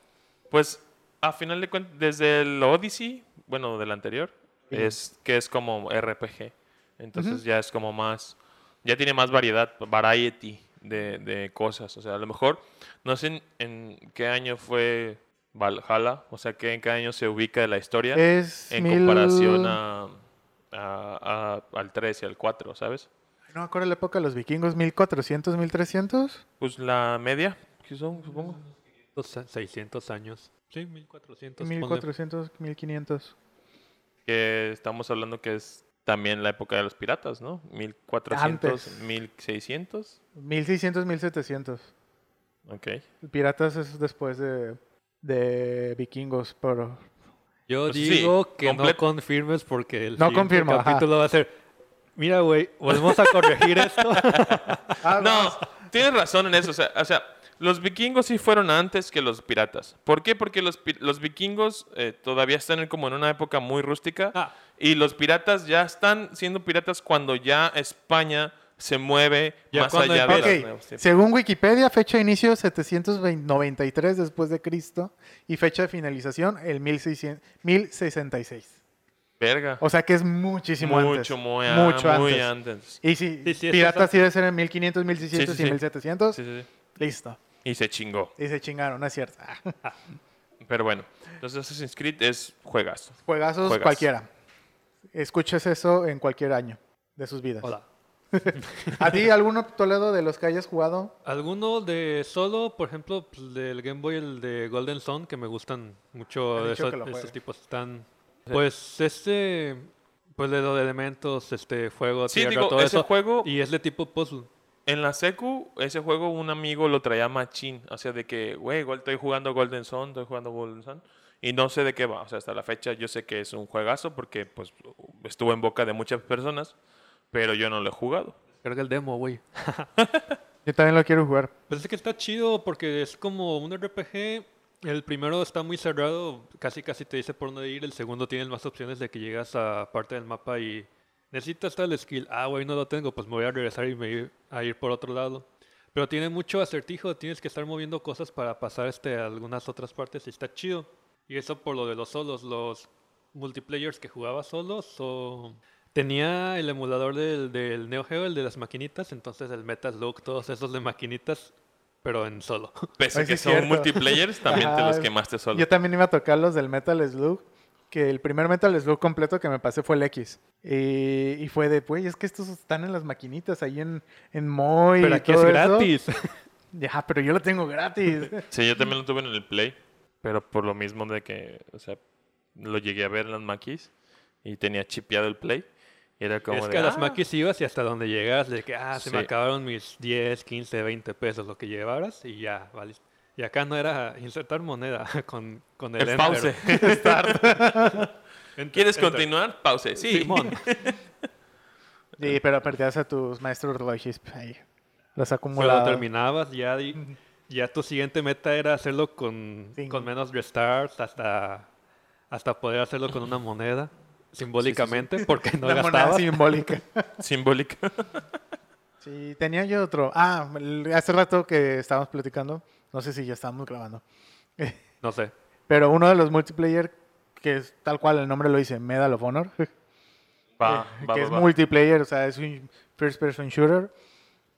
Pues, a final de cuentas, desde el Odyssey, bueno, del anterior, Sí. es que es como RPG. Entonces ya es como más, ya tiene más variedad, variety de, de cosas. O sea, a lo mejor, no sé en, en qué año fue Valhalla, o sea, que en qué año se ubica de la historia es en mil- comparación a, a- a- al 3 y al 4, ¿sabes? No me acuerdo la época de los vikingos, 1400, 1300. Pues la media, que son, supongo. Los 600 años. Sí, 1400. ponle. 1400, 1500. Que estamos hablando que es también la época de los piratas, ¿no? 1400, Antes. 1600. 1600, 1700. Ok. Piratas es después de, de vikingos, pero... Yo Pues sí, digo que complet- no confirmes porque el No confirmo, ajá. capítulo va a ser. Mira, güey, volvemos a corregir esto. [LAUGHS] Ah, No, tienes razón en eso. O sea, o sea, los vikingos sí fueron antes que los piratas. ¿Por qué? Porque los, los vikingos eh, todavía están en- como en una época muy rústica. Ah. Y los piratas ya están siendo piratas cuando ya España se mueve Ya más allá de Ok, las nuevas- sí. según Wikipedia, fecha de inicio 793 después de Cristo y fecha de finalización el 1600, 1066. Verga. O sea que es muchísimo antes. Mucho, muy, a- mucho muy antes. antes. Y sí, Sí, sí, es- sí debe ser en 1500, 1600 Sí, sí, y sí. 1700. Sí, sí, sí. Listo. Y se chingó. Y se chingaron, no es cierto. [LAUGHS] Pero bueno, entonces Assassin's Creed es juegas. Juegazos Juegas. cualquiera. Escuches eso en cualquier año de sus vidas. Hola. [LAUGHS] ¿A ti alguno, Toledo, de los que hayas jugado? Alguno de solo, por ejemplo, pues, del Game Boy, el de Golden Sun, que me gustan mucho esos, que lo esos tipos. Están. Pues este. Pues de lo de elementos, este, fuego, Sí, tierra, digo, todo ese eso. juego- Y es de tipo puzzle. En la secu, ese juego un amigo lo traía machín. O sea, de que, güey, igual estoy jugando Golden Sun, estoy jugando Golden Sun. Y no sé de qué va. O sea, hasta la fecha yo sé que es un juegazo porque pues estuvo en boca de muchas personas, pero yo no lo he jugado. Carga el demo, güey. [LAUGHS] Yo también lo quiero jugar. Pues es que está chido porque es como un RPG. El primero está muy cerrado, casi casi te dice por dónde ir. El segundo tiene más opciones de que llegas a parte del mapa y necesitas tal skill. Ah, güey, no lo tengo, pues me voy a regresar y me ir a ir por otro lado. Pero tiene mucho acertijo, tienes que estar moviendo cosas para pasar este, a algunas otras partes y está chido. Y eso por lo de los solos, los multiplayers que jugaba solos o... Tenía el emulador del, Neo Geo, el de las maquinitas, entonces el Metal Slug, todos esos de maquinitas, pero en solo. [LAUGHS] Pese Ay, a sí que es son cierto. multiplayers, también te los quemaste solo. Yo también iba a tocar los del Metal Slug. Que el primer Metal Slug completo que me pasé fue el X. Y, y fue de, güey, es que estos están en las maquinitas ahí en, en Moy. pero y aquí es todo eso". gratis. [LAUGHS] Ya, pero yo lo tengo gratis. Sí, yo también lo tuve en el Play, pero por lo mismo de que, o sea, lo llegué a ver en las maquis y tenía chipeado el Play. Y era como es de, que a las "Ah". maquis ibas y hasta donde llegas, de que, ah, se me acabaron mis 10, 15, 20 pesos, lo que llevaras, y ya, vale. Y acá no era insertar moneda [LAUGHS] con, con el El pause. [LAUGHS] [LAUGHS] Enter, ¿Quieres enter. continuar? Pause. Sí. Simón. Sí, pero perdías a tus maestros relojes ahí. Los Cuando acumulados. terminabas, ya, ya tu siguiente meta era hacerlo con, Sí. con menos restarts hasta, hasta poder hacerlo con una moneda, simbólicamente, porque no La moneda gastabas. simbólica. [LAUGHS] Simbólica. Sí, tenía yo otro. Ah, hace rato que estábamos platicando. No sé si ya estábamos grabando. [LAUGHS] No sé. Pero uno de los multiplayer, que es tal cual el nombre lo dice, Medal of Honor. [LAUGHS] Va, eh, va, que va, es multiplayer, o sea, es un first person shooter.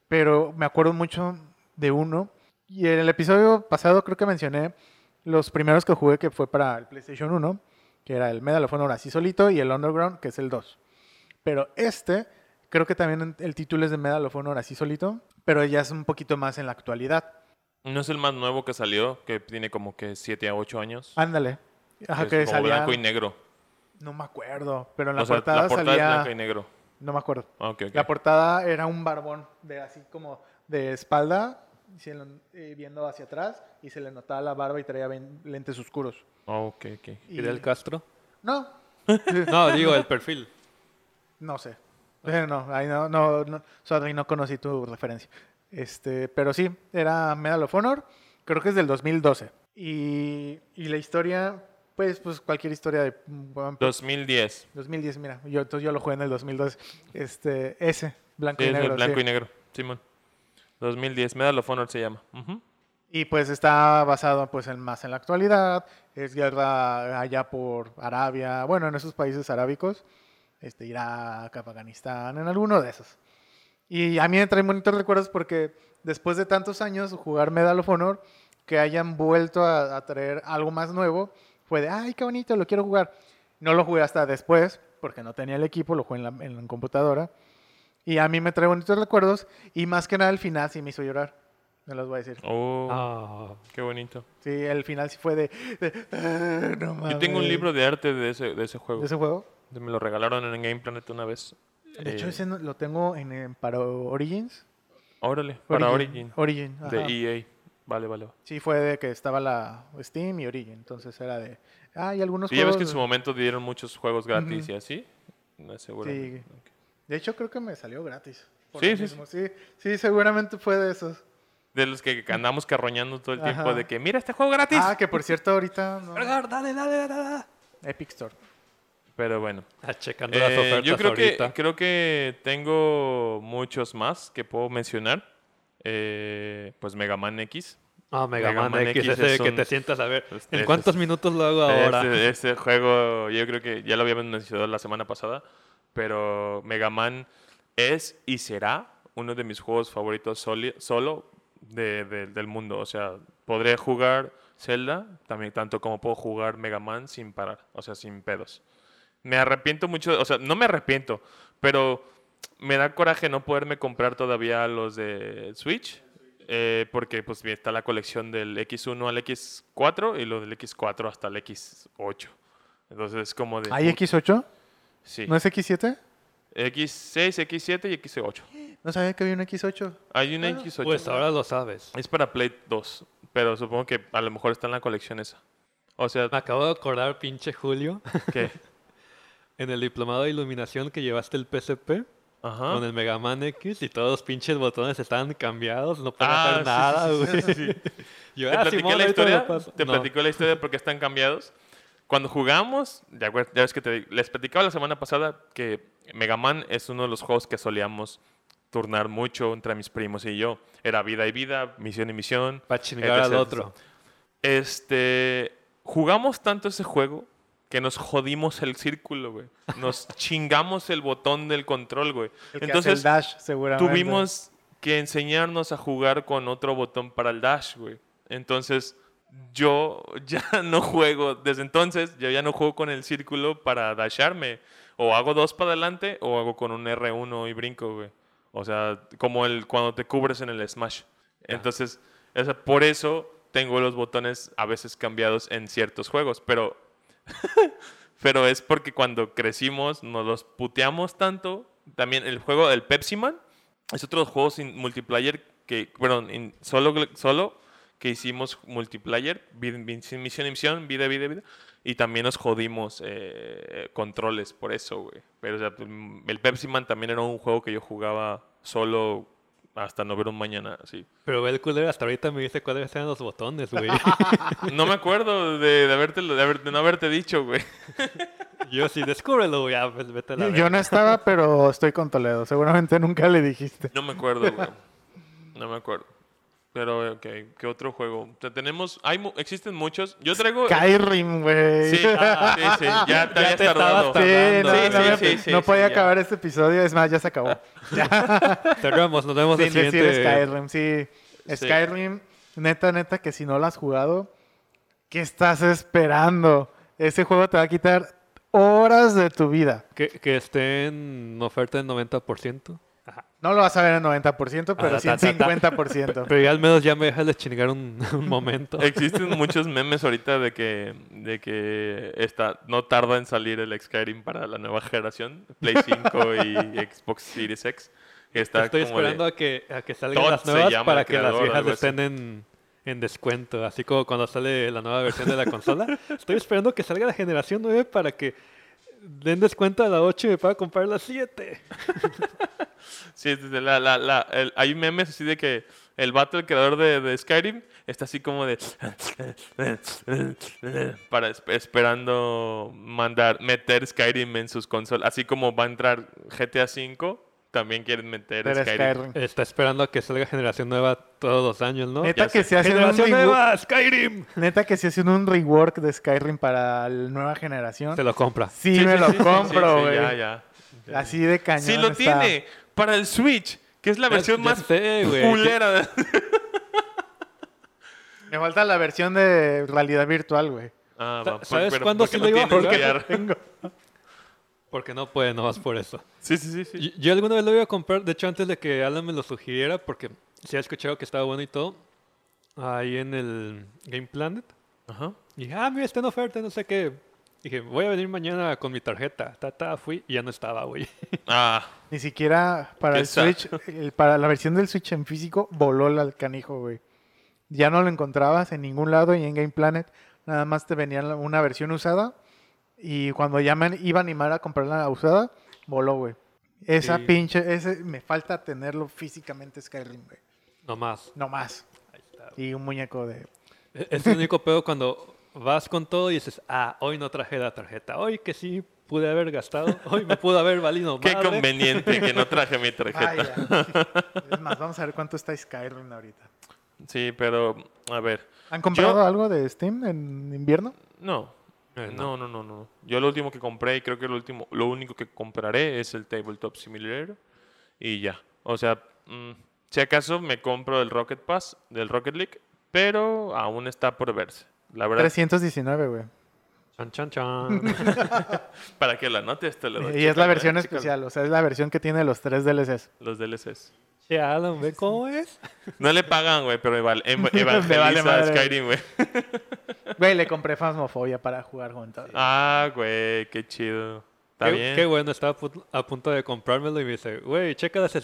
Pero me acuerdo mucho de uno. Y en el episodio pasado creo que mencioné los primeros que jugué que fue para el PlayStation 1, que era el Medal of Honor así solito y el Underground, que es el 2. Pero este, creo que también el título es de Medal of Honor así solito, pero ya es un poquito más en la actualidad. No es el más nuevo que salió, que tiene como que 7 a 8 años. Ándale. Ajá, que como salía... blanco y negro. No me acuerdo, pero en la o sea, portada la portada salía... es blanco y negro. No me acuerdo. Ah. La portada era un barbón de así como de espalda, eh, viendo hacia atrás y se le notaba la barba y traía lentes oscuros. Ah, ok, ok. ¿Y del Castro? No, [LAUGHS] No, digo el perfil. no sé. Eh, No, ahí no, no, no, sorry, no conocí tu referencia. Este, pero sí, era Medal of Honor, creo que es del 2012. Y, y la historia, pues, pues cualquier historia de bueno, 2010. 2010, mira, yo, entonces yo lo jugué en el 2012. Este, ese, blanco Sí, y es el negro. blanco sí. y negro. Simón. 2010. Medal of Honor se llama. Ujú. Y pues está basado pues en más en la actualidad, es guerra allá por Arabia, bueno, en esos países arábicos, este Irak, Afganistán, en alguno de esos. Y a mí me trae bonitos recuerdos porque después de tantos años jugar Medal of Honor, que hayan vuelto a, a traer algo más nuevo, fue de, ay, qué bonito, lo quiero jugar. No lo jugué hasta después, porque no tenía el equipo, lo jugué en la, en la computadora. Y a mí me trae bonitos recuerdos, y más que nada el final sí me hizo llorar, no los voy a decir. Oh, Ah, qué bonito. Sí, el final sí fue de. de, "Ah, no Yo tengo un mames". libro de arte de ese, de ese juego. de ese juego. Me lo regalaron en Game Planet una vez. De hecho, Eh, ese no- lo tengo en, en- para Origins. Órale, para Origin. Origin. de. EA. Vale, vale. Sí, fue de que estaba la Steam y Origin. Entonces era de. Ah, y algunos Y ya ves juegos. que en su momento dieron muchos juegos gratis y así. No, seguramente. Sí. De hecho, creo que me salió gratis. por Sí, sí, sí. Sí, seguramente fue de esos. De los que andamos carroñando todo el tiempo de que mira este juego gratis. Ah, que por cierto, ahorita. no, dale, dale, dale, dale. Epic Store. Pero bueno. Ah, checando las Eh, ofertas yo creo ahorita. que, creo que tengo muchos más que puedo mencionar. Eh, pues Mega Man X. Ah, Mega, Mega Man, Man X, X ese es que un- te sientas a ver. ¿En ese cuántos es- minutos lo hago ahora? Ese, [LAUGHS] ese juego, yo creo que ya lo habíamos mencionado la semana pasada, pero Mega Man es y será uno de mis juegos favoritos solo de- de- del mundo. O sea, podré jugar Zelda, también tanto como puedo jugar Mega Man sin parar, o sea, sin pedos. Me arrepiento mucho, o sea, no me arrepiento, pero me da coraje no poderme comprar todavía los de Switch. eh, porque pues bien, está la colección del X1 al X4 y lo del X4 hasta el X8. Entonces es como de... ¿Hay X8? Sí. ¿No es X7? X6, X7 y X8. No sabía que había un X8. Hay una X8. Pues ahora lo sabes. Es para Play 2, pero supongo que a lo mejor está en la colección esa. O sea, Me acabo de acordar, pinche Julio, [LAUGHS] que... [LAUGHS] en el diplomado de iluminación que llevaste el PSP Ajá. con el Mega Man X y todos los pinches botones estaban cambiados, no podía Ah, hacer sí, nada, güey. sí, sí, [LAUGHS] sí. Yo, ¿Te "Ah, platiqué Simón, la historia? paso". ¿Te No. platico la historia porque están cambiados? Cuando jugamos, ya ves que te, les platicaba la semana pasada que Mega Man es uno de los juegos que solíamos turnar mucho entre mis primos y yo. Era vida y vida, misión y misión. Para chingar al otro. Este, jugamos tanto ese juego que nos jodimos el círculo, güey. Nos [LAUGHS] chingamos el botón del control, güey. El que hace Entonces, el dash, tuvimos que enseñarnos a jugar con otro botón para el dash, güey. Entonces, yo [LAUGHS] ya no juego, desde entonces, yo ya no juego con el círculo para dasharme. O hago dos para adelante o hago con un R1 y brinco, güey. O sea, como el cuando te cubres en el Smash. Entonces, o sea, por eso tengo los botones a veces cambiados en ciertos juegos, pero [LAUGHS] pero es porque cuando crecimos nos los puteamos tanto. También el juego del Pepsi Man es otro juego sin multiplayer que, perdón, in- solo, solo que hicimos multiplayer, misión y misión, vida, vida, vida. Y también nos jodimos eh, controles por eso, güey. Pero o sea, mm, el Pepsi Man también era un juego que yo jugaba solo hasta no ver un mañana, así. Pero ve el culero, hasta ahorita me dice cuáles eran los botones, güey. [LAUGHS] No me acuerdo de, de, haberte, de, haber- de no haberte dicho, güey. [LAUGHS] Yo sí, descúbrelo, güey. Ah, pues vete a la Yo, verga. yo no estaba, pero estoy con Toledo. Seguramente nunca le dijiste. No me acuerdo, güey. No me acuerdo. Pero, ok, ¿qué otro juego? O sea, tenemos, hay, mu- existen muchos. Yo traigo... Skyrim, güey. Sí, ah, sí, sí, ya [LAUGHS] te Ya habías te estabas tardado. Sí, tardando. no, Sí, no, sí, sí, sí, no sí, podía ya. acabar este episodio. Es más, ya se acabó. [LAUGHS] Cerramos, nos vemos el Sin decir siguiente. Skyrim, sí. Sí. Skyrim, neta, neta, que si no lo has jugado, ¿qué estás esperando? Ese juego te va a quitar horas de tu vida. Que, que esté en oferta del 90%. No lo vas a ver en 90%, pero Ah, sí en ta, ta, ta. 50%. Pero ya al menos ya me dejas de chingar un, [LAUGHS] un momento. Existen [LAUGHS] muchos memes ahorita de que, de que está, no tarda en salir el Skyrim para la nueva generación, Play 5 y [LAUGHS] Xbox Series X. que Está Estoy como de- esperando a que, a que salgan Todd las nuevas para el que las creador, viejas estén en, en descuento. Así como cuando sale la nueva versión de la consola. Estoy esperando que salga la generación 9 para que den descuento a la 8 y me pueda comprar la 7. [LAUGHS] Sí, la- la- la- el- hay memes así de que el vato, el creador de, Skyrim, está así como de... [LAUGHS] para esp- esperando mandar, meter Skyrim en sus consolas. Así como va a entrar GTA V, también quieren meter Pero Skyrim. Skyrim. Está esperando a que salga generación nueva todos los años, ¿no? Neta Ya que sé. se hacen un ¡Generación rework, nueva! ¡Skyrim! neta que se hacen un rework de Skyrim para la nueva generación. Se lo compra. Sí, Sí, me sí, lo sí, compro, sí, güey. ya, ya. ya. Así de cañón. Sí lo está. tiene, para el Switch, que es la versión ya más culera. de- [LAUGHS] Me falta la versión de realidad virtual, güey. Ah, va, por- ¿sabes pero cuándo ¿por qué sí no lo iba a jugar? [LAUGHS] Tengo. Porque no puede, no vas por eso. Sí, sí, sí. sí. Yo, yo alguna vez lo iba a comprar, de hecho antes de que Alan me lo sugiriera, porque sí he escuchado que estaba bueno y todo, ahí en el Game Planet. Ajá. Y dije, ah, mira, está en oferta, no sé qué. Dije, voy a venir mañana con mi tarjeta. Ta, ta, fui y ya no estaba, güey. [LAUGHS] Ah, Ni siquiera para el. Switch, el- [LAUGHS] para la versión del Switch en físico, voló el canijo, güey. Ya no lo encontrabas en ningún lado y en Game Planet nada más te venía la- una versión usada y cuando ya me iba a animar a comprar la usada, voló, güey. Esa Sí. pinche, ese, me falta tenerlo físicamente Skyrim, güey. No más. No más. Ahí está. Y un muñeco de... E- Es el único pedo cuando vas con todo y dices, ah, hoy no traje la tarjeta. Hoy que sí pude haber gastado. Hoy me pudo haber valido qué madre. conveniente que no traje mi [LAUGHS] tarjeta. Vaya. es más, vamos a ver cuánto está Skyrim ahorita. Sí, pero a ver. ¿Han comprado Yo- algo de Steam en invierno? No. Eh, no. No, no, no, no. Yo lo último que compré y creo que lo último, lo único que compraré es el Tabletop Simulator y ya. O sea, mm, Si acaso me compro el Rocket Pass del Rocket League, pero aún está por verse. La verdad, 319, güey. Chan, chan, chan. [LAUGHS] para que la notes, te lo doy. Y es la versión especial, o sea, es la versión que tiene los tres DLCs. Los DLCs. Che, Alan, ¿ve cómo es? No le pagan, güey, pero eval- em- [LAUGHS] evangeliza vale madre. Skyrim, güey. [LAUGHS] Güey, le compré Phasmophobia para jugar juntos. Ah, güey, qué chido. Está qué, bien. qué bueno, estaba a pu- a punto de comprármelo y me dice, güey, checa las,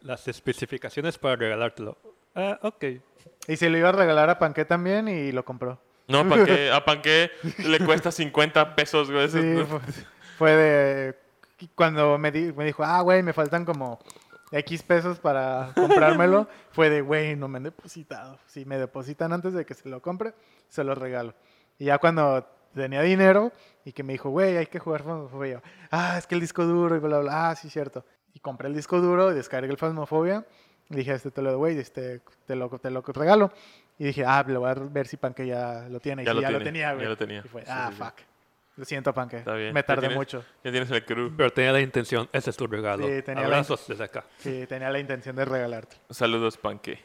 las especificaciones para regalártelo. Ah, ok. Y se lo iba a regalar a Panqué también y lo compró. No, ¿para qué? ¿A Panqué le cuesta 50 pesos, güey? Sí, fue, fue de... Cuando me, di- me dijo, ah, güey, me faltan como X pesos para comprármelo, [LAUGHS] fue de, güey, no me han depositado. Si me depositan antes de que se lo compre, se lo regalo. Y ya cuando tenía dinero y que me dijo, güey, hay que jugar Phasmophobia. Ah, es que el disco duro y bla, bla, bla. Ah, sí, cierto. Y compré el disco duro, descargué el Phasmophobia. Y dije, este te lo doy, este, te lo, te lo regalo. Y dije, ah, lo voy a ver si Panque ya lo tiene. Y Ya sí, lo ya tenía, ya güey. lo tenía. Y fue, Sí, ah, sí, sí. fuck. Lo siento, Panque. Está bien. Me Ya tardé tienes- mucho. Ya tienes el crew. Pero tenía la intención, ese es tu regalo. Sí, tenía la Abrazos desde acá. Sí, tenía la intención de regalarte. Saludos, Panqué.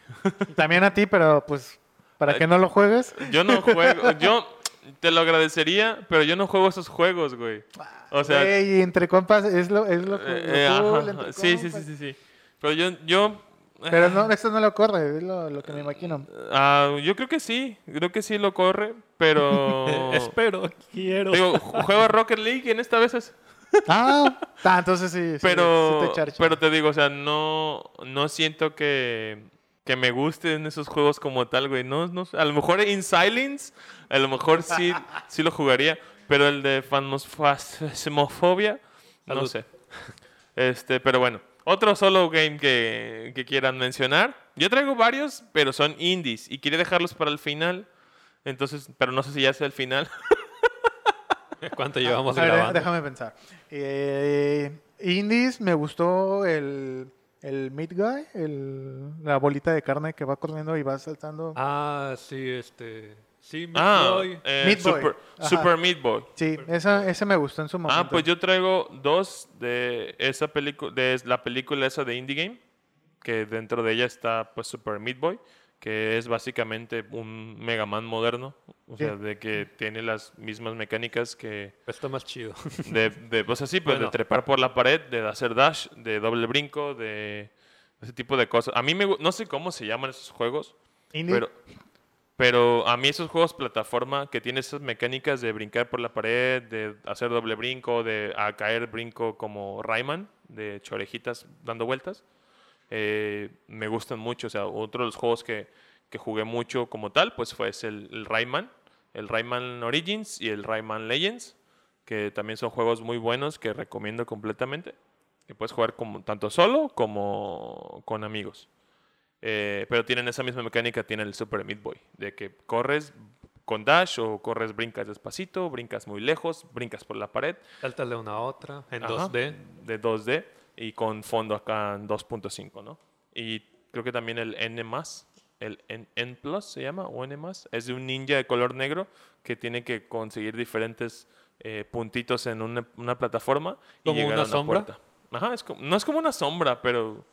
Y [LAUGHS] también a ti, pero pues, para que no lo juegues. Yo no juego, [LAUGHS] yo te lo agradecería, pero yo no juego esos juegos, güey. O sea, eh, Güey, entre compas es lo, es lo, lo eh, cool, ajá, entre sí, sí, sí, sí, sí. Pero yo, yo, Pero no, esto no lo corre, es lo, lo que me imagino. ah, yo creo que sí, creo que sí lo corre, pero [LAUGHS] Espero, quiero. digo, ju- juego Rocket League en esta vez, [LAUGHS] Ah, ah, entonces sí, pero, sí te pero te digo, o sea, no, no siento que, que me gusten esos juegos como tal, güey. No, no, sé. a lo mejor In Silence, a lo mejor sí, [LAUGHS] sí lo jugaría, pero el de Phasmophobia, no sé. Este, pero bueno, otro solo game que, que quieran mencionar. Yo traigo varios, pero son indies y quería dejarlos para el final. Entonces, pero no sé si ya es el final. [LAUGHS] ¿Cuánto llevamos A ver, grabando? déjame pensar. Eh, indies, me gustó el, el Meat Guy, el, la bolita de carne que va corriendo y va saltando. Ah, sí, este... Sí, Meat Ah, Boy. eh, Meat Boy. Super, Meat Boy. Sí, esa, ese me gustó en su momento. Ah, pues yo traigo dos de esa película, de la película esa de Indie Game, que dentro de ella está pues Super Meat Boy, que es básicamente un Mega Man moderno, o sea, de que tiene las mismas mecánicas que Está más chido. de, de pues así, pues Bueno. de trepar por la pared, de hacer dash, de doble brinco, de ese tipo de cosas. A mí me no sé cómo se llaman esos juegos, Indie. pero, pero a mí esos juegos plataforma que tienen esas mecánicas de brincar por la pared, de hacer doble brinco, de caer brinco como Rayman, de chorejitas dando vueltas, eh, me gustan mucho. O sea, otro de los juegos que, que jugué mucho como tal, pues fue el, el Rayman, el Rayman Origins y el Rayman Legends, que también son juegos muy buenos que recomiendo completamente. Que puedes jugar como, tanto solo como con amigos. Eh, pero tienen esa misma mecánica, tiene el Super Meat Boy, de que corres con dash o corres, brincas despacito, brincas muy lejos, brincas por la pared. Sáltale una a otra en Ajá, 2D. De 2D y con fondo acá en 2.5, ¿no? Y creo que también el N+, el N, N Plus se llama, o N+, es de un ninja de color negro que tiene que conseguir diferentes eh, puntitos en una, una plataforma y ¿Como llegar una a una sombra? puerta. Ajá, es como- no es como una sombra, pero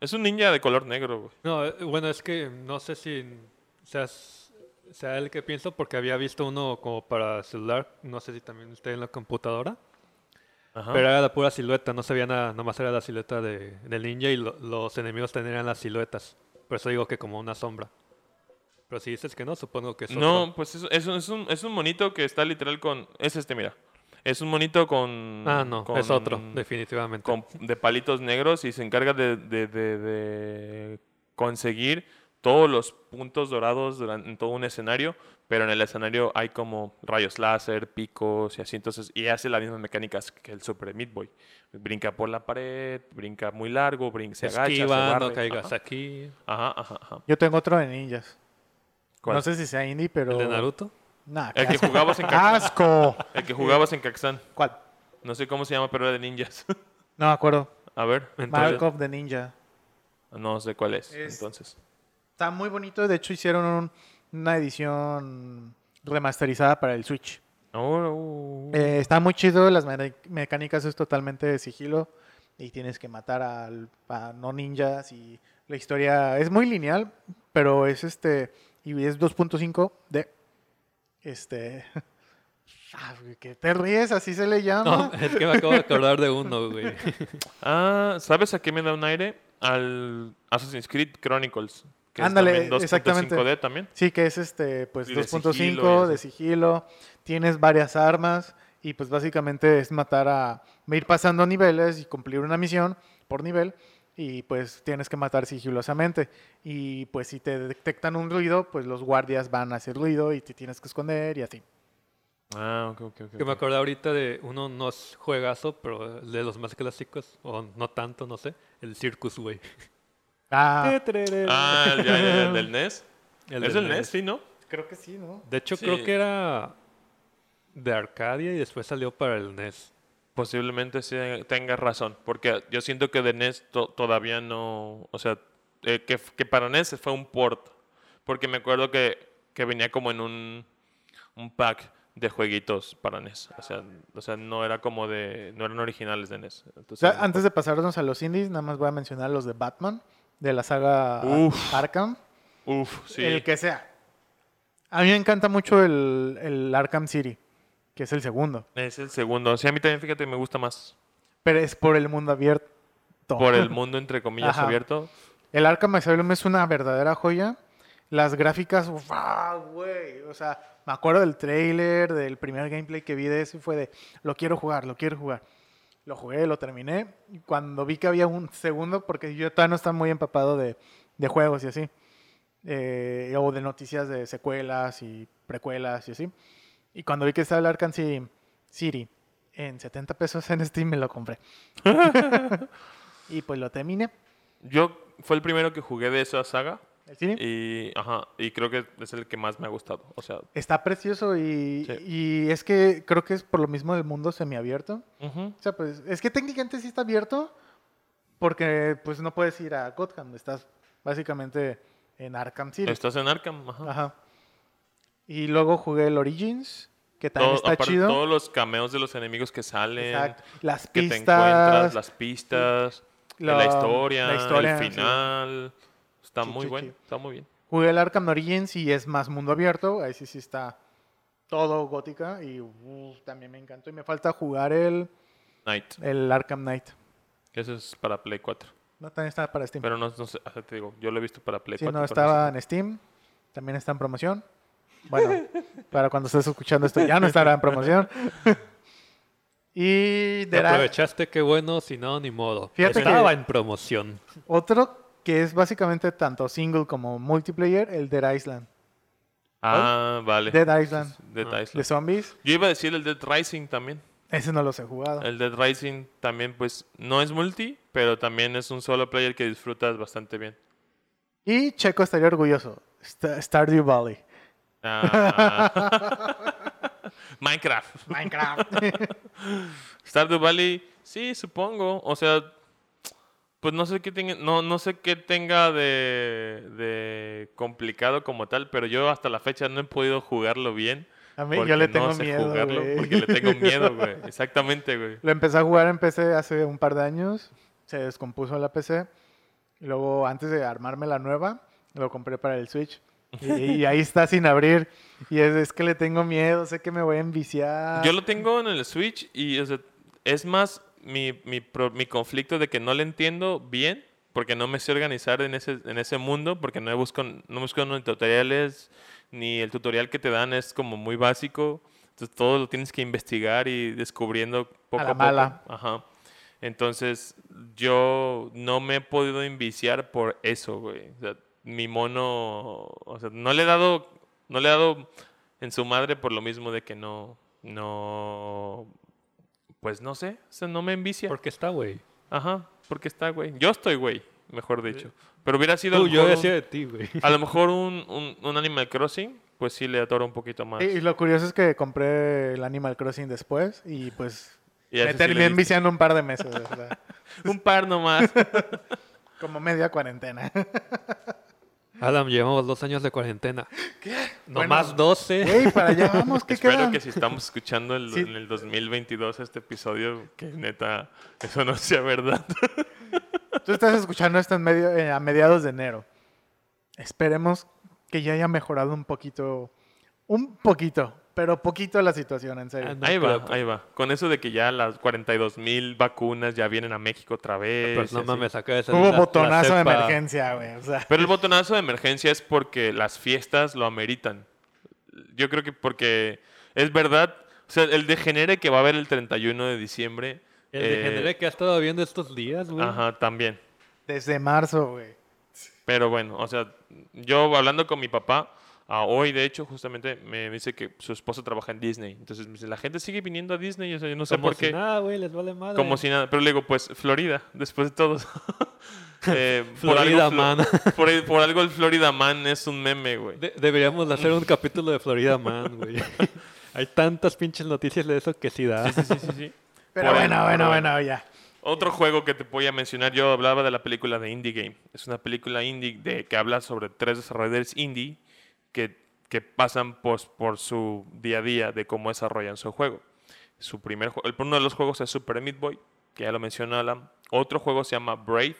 es un ninja de color negro, güey. No, eh, bueno, es que no sé si seas, sea el que pienso porque había visto uno como para celular, no sé si también esté en la computadora, Ajá. pero era la pura silueta, no se veía nada, nomás era la silueta de, del ninja y lo- los enemigos tenían las siluetas. Por eso digo que como una sombra. Pero si dices que no, supongo que es No, pues es, es un, es, un, es un monito que está literal con... Es este, mira. Es un monito con... Ah, no, es con- otro, definitivamente. con- de palitos negros y se encarga de, de- de- de conseguir todos los puntos dorados durante, en todo un escenario, pero en el escenario hay como rayos láser, picos y así, entonces, y hace las mismas mecánicas que el Super Meat Boy. Brinca por la pared, brinca muy largo, brinca, se agacha, se Esquiva, no barre. caigas Ajá, aquí. ajá, ajá, ajá. Yo tengo otro de ninjas. ¿Cuál? No sé si sea indie, pero. ¿El de Naruto? Nah, El que asco. jugabas en [LAUGHS] Caxán. ¡Asco! El que jugabas en Caxán. ¿Cuál? No sé cómo se llama, pero era de ninjas. No me acuerdo. A ver, Entonces- Mark of the Ninja. no sé cuál es, Es- entonces. Está muy bonito. De hecho, hicieron un- una edición remasterizada para el Switch. Oh, uh, Eh, está muy chido. Las me- mecánicas es totalmente de sigilo. Y tienes que matar al- a no ninjas y La historia es muy lineal, pero es este. Y es 2.5 de. Este. [LAUGHS] Ah, güey, que te ríes, así se le llama. No, es que me acabo de acordar de uno, güey. [LAUGHS] Ah, ¿sabes a qué me da un aire? Al Assassin's Creed Chronicles. Que Ándale, es también exactamente. 2.5D también. Sí, que es este, pues Y de 2.5 sigilo y de sigilo. Tienes varias armas y pues básicamente es matar a ir pasando niveles y cumplir una misión por nivel y pues tienes que matar sigilosamente y pues si te detectan un ruido, pues los guardias van a hacer ruido y te tienes que esconder y así. Ah, ok, ok, ok. Que me acordé ahorita de uno no es juegazo, pero de los más clásicos, o no tanto, no sé, el Circus, güey. [LAUGHS] Ah, Ah, ya, ya, ya, el del [LAUGHS] NES. El ¿Es del el NES? Sí, ¿no? creo que sí, ¿no? De hecho, Sí. creo que era de Arcadia y después salió para el E NES. Posiblemente sí tengas razón, porque yo siento que de NES to- todavía no, o sea, eh, que, que para NES fue un port, porque me acuerdo que, que venía como en un, un pack de jueguitos para NES, o sea, o sea, no era como de, no eran originales de NES. Entonces, antes de pasarnos a los indies, nada más voy a mencionar los de Batman, de la saga Uf. Arkham. Uf, sí. El que sea. A mí me encanta mucho el, el Arkham City, que es el segundo. Es el segundo. Sí, a mí también, fíjate, me gusta más. Pero es por el mundo abierto. Por el [LAUGHS] mundo, entre comillas, Ajá. abierto. El Arkham Asylum es una verdadera joya. Las gráficas, ¡wow, güey! O sea, me acuerdo del trailer, del primer gameplay que vi de eso y fue de, lo quiero jugar, lo quiero jugar. Lo jugué, lo terminé. Y cuando vi que había un segundo, porque yo todavía no estaba muy empapado de, de juegos y así, eh, o de noticias de secuelas y precuelas y así. Y cuando vi que estaba el Arkham Ci- City en 70 pesos en Steam, me lo compré. [LAUGHS] y pues lo terminé. Yo fue el primero que jugué de esa saga El City. y, ajá, y creo que es el que más me ha gustado. O sea, Está precioso y, Sí. y es que creo que es por lo mismo del mundo semiabierto. ujú. O sea, pues es que técnicamente sí está abierto porque pues no puedes ir a Gotham, estás básicamente en Arkham City. estás en Arkham. Ajá. Ajá. Y luego jugué el Origins, que también Todo- está chido. Todos los cameos de los enemigos que salen, Exacto. Las que te pistas, encuentras, las pistas, la- la, historia, la historia, el sí. final. Está Sí, muy sí, bueno, sí. está muy bien. Jugué el Arkham Origins y es más mundo abierto, ahí sí sí está todo gótica y uf, también me encantó y me falta jugar el, Night, el Arkham Knight. eso es para Play 4. No, también está para Steam. Pero no, no sé, ajá, te digo, yo lo he visto para Play Sí, 4. no, pero estaba en Steam. También está en promoción. Bueno, [LAUGHS] para cuando estés escuchando esto ya no estará en promoción. [LAUGHS] y de la- aprovechaste, qué bueno, si no, ni modo. Fíjate Estaba que- en promoción. otro que es básicamente tanto single como multiplayer, el Dead Island. Ah, vale. Dead Island. Dead Ah. Island. De zombies. Yo iba a decir el Dead Rising también. Ese no los he jugado. El Dead Rising también, pues, no es multi, pero también es un solo player que disfrutas bastante bien. Y Checo estaría orgulloso. Sta- Stardew Valley. [LAUGHS] Minecraft. Minecraft. [LAUGHS] Stardew Valley, sí, supongo. O sea, pues no sé qué tenga, no, no sé qué tenga de, de complicado como tal, pero yo hasta la fecha no he podido jugarlo bien. A mí yo le no tengo sé miedo. jugarlo, güey. porque le tengo miedo, güey. [LAUGHS] Exactamente, güey. Lo empecé a jugar en PC hace un par de años. Se descompuso la PC. Y luego, antes de armarme la nueva, lo compré para el Switch. Y, y ahí está sin abrir. Y es, es que le tengo miedo, sé que me voy a enviciar. Yo lo tengo en el Switch y o sea, es más mi, mi, pro- mi conflicto de que no le entiendo bien, porque no me sé organizar en ese, en ese mundo, porque no busco, no busco ni tutoriales, ni el tutorial que te dan es como muy básico. Entonces todo lo tienes que investigar y descubriendo poco A a, la poco. mala. Ajá. Entonces yo no me he podido enviciar por eso, güey. O sea, mi mono, o sea, no le he dado, no le he dado en su madre por lo mismo de que no, no, pues no sé, o sea, no me envicia. Porque está, güey. Ajá, porque está, güey. Yo estoy, güey, mejor dicho. Pero hubiera sido a Tú, lo yo mejor decía un- de ti, güey. a lo [LAUGHS] mejor un, un, un Animal Crossing, pues sí le atoro un poquito más. Y, y lo curioso es que compré el Animal Crossing después y pues Y me sí terminé enviciando un par de meses. [LAUGHS] Un par nomás. [LAUGHS] como media cuarentena. Adam, llevamos dos años de cuarentena. ¿Qué? No Bueno, más 12. Güey, para allá vamos, ¿qué Espero que si estamos escuchando el- Sí. en el 2022 este episodio, que neta eso no sea verdad. Tú estás escuchando esto en medio, eh, a mediados de enero. Esperemos que ya haya mejorado un poquito, un poquito, pero poquito la situación, en serio. Ah, ahí va, ahí va. Con eso de que ya las 42 mil vacunas ya vienen a México otra vez. Pues no mames, acá de Hubo la- botonazo la de emergencia, güey. O sea, Pero el botonazo de emergencia es porque las fiestas lo ameritan. Yo creo que porque es verdad. O sea, el degenere que va a haber el 31 de diciembre. El eh, degenere que ha estado viendo estos días, güey. Ajá, también. desde marzo, güey. Pero bueno, o sea, yo hablando con mi papá, a hoy de hecho, justamente me dice que su esposo trabaja en Disney. Entonces me dice, la gente sigue viniendo a Disney. O sea, yo no sé Como por si qué. nada, güey, les vale madre. Como si nada. Pero le digo, pues Florida, después de todo. [LAUGHS] Eh, por Florida algo, Flo- Man. [LAUGHS] Por, por algo el Florida Man es un meme, güey. De- deberíamos de hacer un capítulo de Florida Man, güey. [LAUGHS] Hay tantas pinches noticias de eso que sí da. Sí, sí, sí, sí, sí. Pero Por ahí, bueno, bueno, bueno, ya. Otro juego que te voy a mencionar, yo hablaba de la película de Indie Game. Es una película indie de, que habla sobre tres desarrolladores indie que, que pasan por, por su día a día de cómo desarrollan su juego. Su primer uno de los juegos es Super Meat Boy, que ya lo mencionó Alan. Otro juego se llama Brave,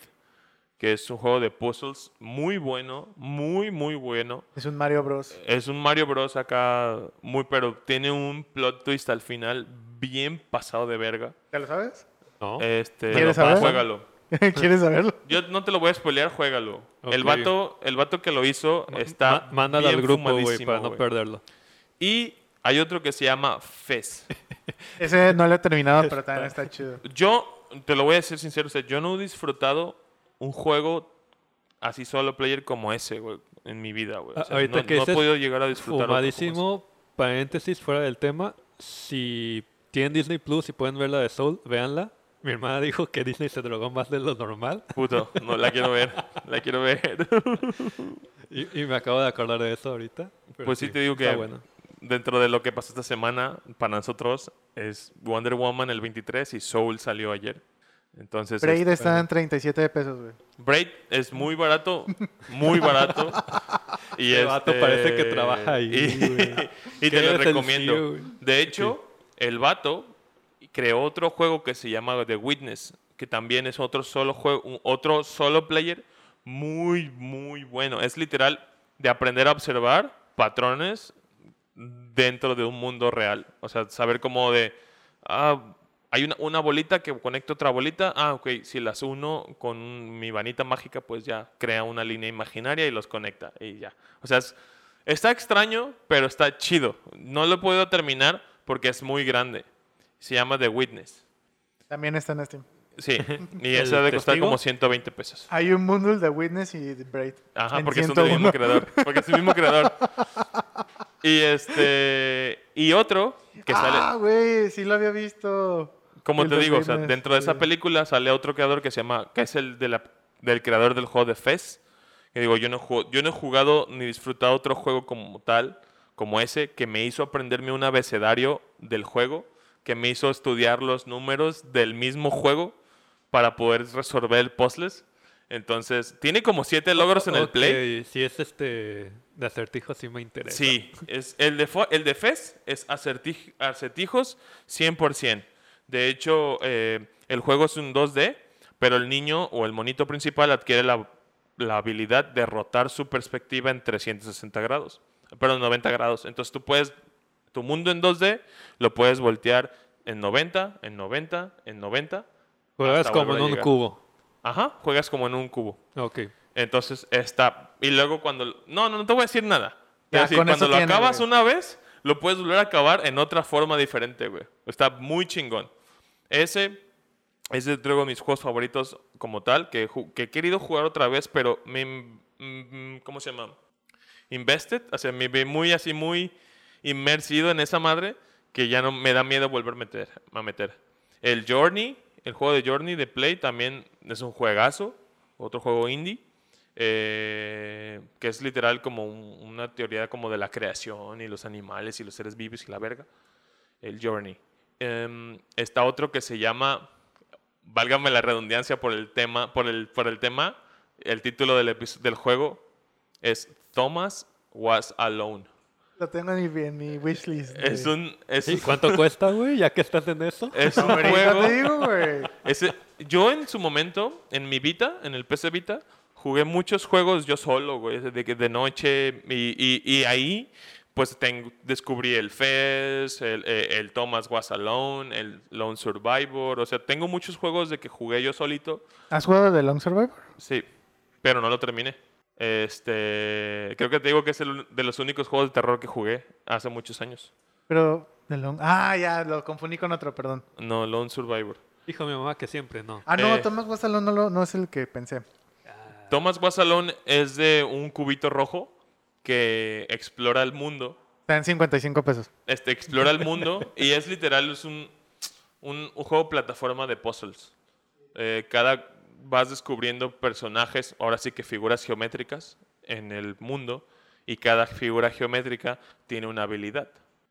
que es un juego de puzzles muy bueno, muy, muy bueno. Es un Mario Bros. Es un Mario Bros. acá, muy, pero tiene un plot twist al final bien pasado de verga. ¿Ya lo sabes? ¿No? Este, ¿Quieres saber? Juégalo. [LAUGHS] ¿Quieres saberlo? Yo no te lo voy a spoilear, juégalo. El Ok. vato, el vato que lo hizo está Ma- mándalo bien al grupo, güey, para no perderlo. Y hay otro que se llama Fez. [LAUGHS] Ese no lo he terminado, pero también está chido. Yo te lo voy a decir sincero, o sea, yo no he disfrutado un juego así solo player como ese, güey, en mi vida, güey. O A- sea, ahorita no, que no he podido llegar a disfrutar otro como ese. Fumadísimo, paréntesis, fuera del tema. Si tienen Disney Plus y pueden ver la de Soul, véanla. Mi hermana dijo que Disney se drogó más de lo normal. Puto, no la quiero ver, la quiero ver. [LAUGHS] Y, y me acabo de acordar de eso ahorita. Pues sí, te digo que bueno. dentro de lo que pasó esta semana, para nosotros es Wonder Woman el 23 y Soul salió ayer. Entonces, Braid este, está en 37 pesos, güey. Braid es muy barato, muy barato. [LAUGHS] y Este vato parece que trabaja ahí, Y, [LAUGHS] y te lo recomiendo. Güey. de hecho, el vato creó otro juego que se llama The Witness, que también es otro solo juego, otro solo player muy, muy bueno. Es literal de aprender a observar patrones dentro de un mundo real. O sea, saber cómo de... Ah, hay una, bolita que conecta otra bolita. Ah, ok. Si las uno con mi vanita mágica, pues ya crea una línea imaginaria y los conecta. Y ya. O sea, es- está extraño, pero está chido. No lo podido terminar porque es muy grande. Se llama The Witness. También está en Steam. Sí. [LAUGHS] Y ¿El ese ha de costar como 120 pesos. Hay un bundle de Witness y de Braid. Ajá, porque son del 101. mismo creador. [LAUGHS] Porque es el mismo creador. Y este. Y otro que sale. Ah, güey, sí lo había visto. Como el te digo, o sea, dentro de esa sí. película sale otro creador que se llama, que es el de la- del creador del juego de Fez. Que digo, yo no, juego- yo no he jugado ni disfrutado otro juego como tal, como ese, que me hizo aprenderme un abecedario del juego, que me hizo estudiar los números del mismo juego para poder resolver puzzles. Entonces, tiene como siete logros en el play. Si es este de acertijo, sí me interesa. Sí, es, el, de, el de Fez es acertij- acertijos 100%. De hecho, eh, el juego es un 2D, pero el niño o el monito principal adquiere la, la habilidad de rotar su perspectiva en 360 grados, perdón, 90 grados. Entonces tú puedes, tu mundo en 2D lo puedes voltear en 90, en 90, en 90. Juegas como en un cubo. Ajá, juegas como en un cubo. Ok. Entonces está. Y luego cuando. No, no, no te voy a decir nada. Ya, decir, cuando lo tiene, acabas güey. una vez, lo puedes volver a acabar en otra forma diferente, güey. Está muy chingón. Ese es de mis juegos favoritos como tal, que, que he querido jugar otra vez, pero me. mm, mm, ¿Cómo se llama? Invested. O sea, me ve muy así, muy inmersido en esa madre que ya no me da miedo volver a meter. A meter. El Journey, el juego de Journey de Play también es un juegazo, otro juego indie, eh, que es literal como un- una teoría como de la creación y los animales y los seres vivos y la verga. El Journey. Em, está otro que se llama, válgame la redundancia por el tema, por el, por el tema, el título del, del juego es Thomas Was Alone. Lo tengo en mi, en mi wishlist. Es un, es ¿Y un, cuánto [LAUGHS] cuesta, güey? Ya que estás en eso. es un juego. te digo, güey. Ese, yo en su momento, en mi Vita, en el PC Vita, jugué muchos juegos yo solo, güey, de, que de noche y, y- y ahí pues tengo- descubrí el Fez, el, eh, el Thomas Was Alone, el Lone Survivor, o sea, tengo muchos juegos de que jugué yo solito, ¿Has jugado de Long Survivor? sí, pero no lo terminé. Este, creo que te digo que es el, de los únicos juegos de terror que jugué hace muchos años. Pero de Long... Ah, ya, lo confundí con otro, perdón. No, Lone Survivor. Dijo mi mamá que siempre no. Ah, no, Eh. Thomas Wassalon no, lo- no es el que pensé. Thomas Was Alone es de un cubito rojo que explora el mundo Está en 55 pesos. este, explora el mundo y es literal, es un, un, un juego plataforma de puzzles. Eh, cada vas descubriendo personajes, ahora sí que figuras geométricas en el mundo y cada figura geométrica tiene una habilidad.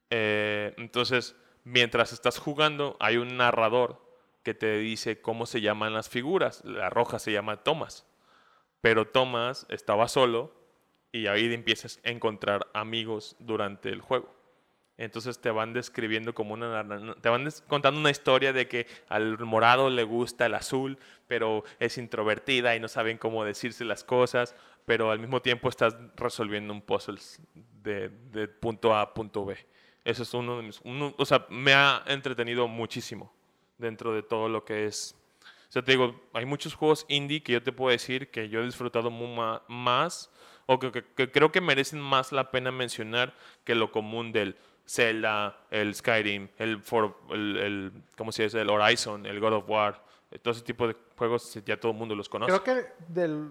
Eh, entonces, mientras estás jugando, hay un narrador que te dice cómo se llaman las figuras. La roja se llama Thomas, pero Thomas estaba solo y ahí empiezas a encontrar amigos durante el juego. Entonces te van describiendo como una... Te van contando una historia de que al morado le gusta el azul, pero es introvertida y no saben cómo decirse las cosas, pero al mismo tiempo estás resolviendo un puzzle de, de punto A a punto B. Eso es uno de mis... uno- o sea, me ha entretenido muchísimo dentro de todo lo que es... O sea, te digo, hay muchos juegos indie que yo te puedo decir que yo he disfrutado ma- más o que, que- que creo que merecen más la pena mencionar que lo común del Zelda, el Skyrim, el, For- el, el- ¿cómo se dice? El Horizon, el God of War. eh, Todo ese tipo de juegos ya todo el mundo los conoce. Creo que del,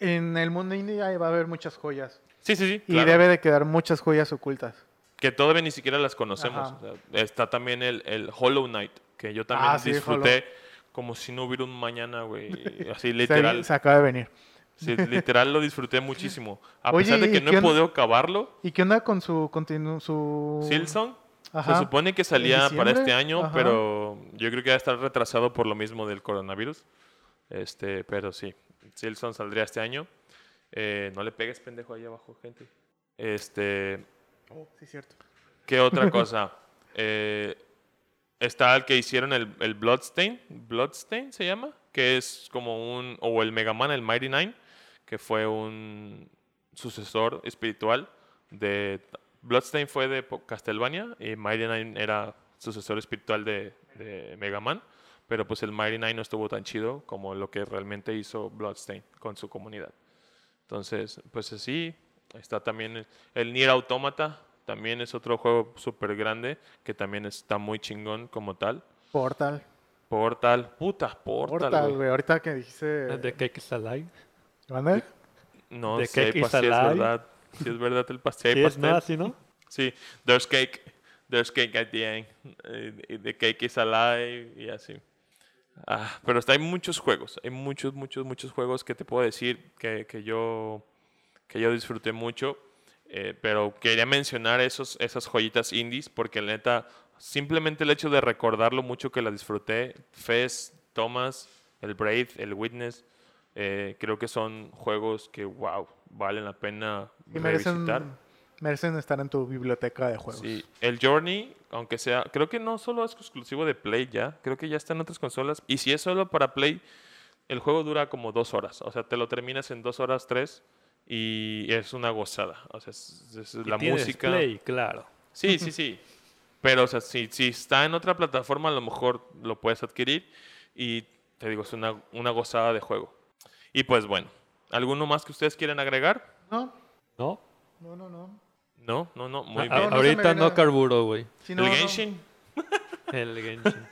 en el mundo indie va a haber muchas joyas. Sí, sí, sí. Y claro. debe de quedar muchas joyas ocultas. Que todavía ni siquiera las conocemos. Ajá. O sea, está también el, el Hollow Knight, que yo también Ah, sí, disfruté como si no hubiera un mañana, güey. [LAUGHS] Así Se- literal. Se, acaba de venir. Sí, literal lo disfruté muchísimo. A Oye, pesar de que ¿y no he podido acabarlo, ¿Y qué onda con su continu su Silson Ajá. se supone que salía para este año, Ajá. pero yo creo que va a estar retrasado por lo mismo del coronavirus. Este, pero sí, Silson saldría este año. Eh, no le pegues pendejo ahí abajo, gente. Este, Oh, sí, cierto. ¿Qué otra [LAUGHS] cosa? Eh, está el que hicieron el, el Bloodstain. Bloodstain se llama. Que es como un. O el Mega Man, el Mighty Nine. Que fue un sucesor espiritual de. Bloodstain fue de Castlevania. Y Mighty Nine era sucesor espiritual de, de Mega Man. Pero pues el Mighty Nine no estuvo tan chido como lo que realmente hizo Bloodstain con su comunidad. Entonces, pues así. Está también el, Nier Automata. También es otro juego súper grande que también está muy chingón como tal. Portal. Portal. Puta, Portal, Portal, güey. güey. Ahorita que dijiste. The Cake is Alive. ¿Mande? No The sé Cake pa, is si es verdad. Si es verdad el pastel. [LAUGHS] Sí, es no, así, ¿no? Sí, there's cake. There's cake at the end. Eh, the cake is alive y así. Ah, pero hasta hay muchos juegos. Hay muchos, muchos, muchos juegos que te puedo decir que, que yo, que yo disfruté mucho. Eh, pero quería mencionar esos, esas joyitas indies porque la neta, simplemente el hecho de recordar lo mucho que la disfruté, Fez, Thomas, el Brave, el Witness, eh, creo que son juegos que, wow, valen la pena Y merecen, revisitar. merecen estar en tu biblioteca de juegos. Sí, el Journey, aunque sea, creo que no solo es exclusivo de Play ya, creo que ya está en otras consolas. Y si es solo para Play, el juego dura como dos horas. O sea, te lo terminas en dos horas, tres, y es una gozada. O sea, es, la música. Play, claro. Sí, sí, sí. Pero, o sea, si, si está en otra plataforma, a lo mejor lo puedes adquirir. Y te digo, es una, una gozada de juego. Y pues bueno, ¿alguno más que ustedes quieran agregar? No, ¿No? no, no, no. No, no, no, muy A- bien. no se me ahorita viene no carburo, güey. No, ¿El no. Genshin? [LAUGHS] El Genshin.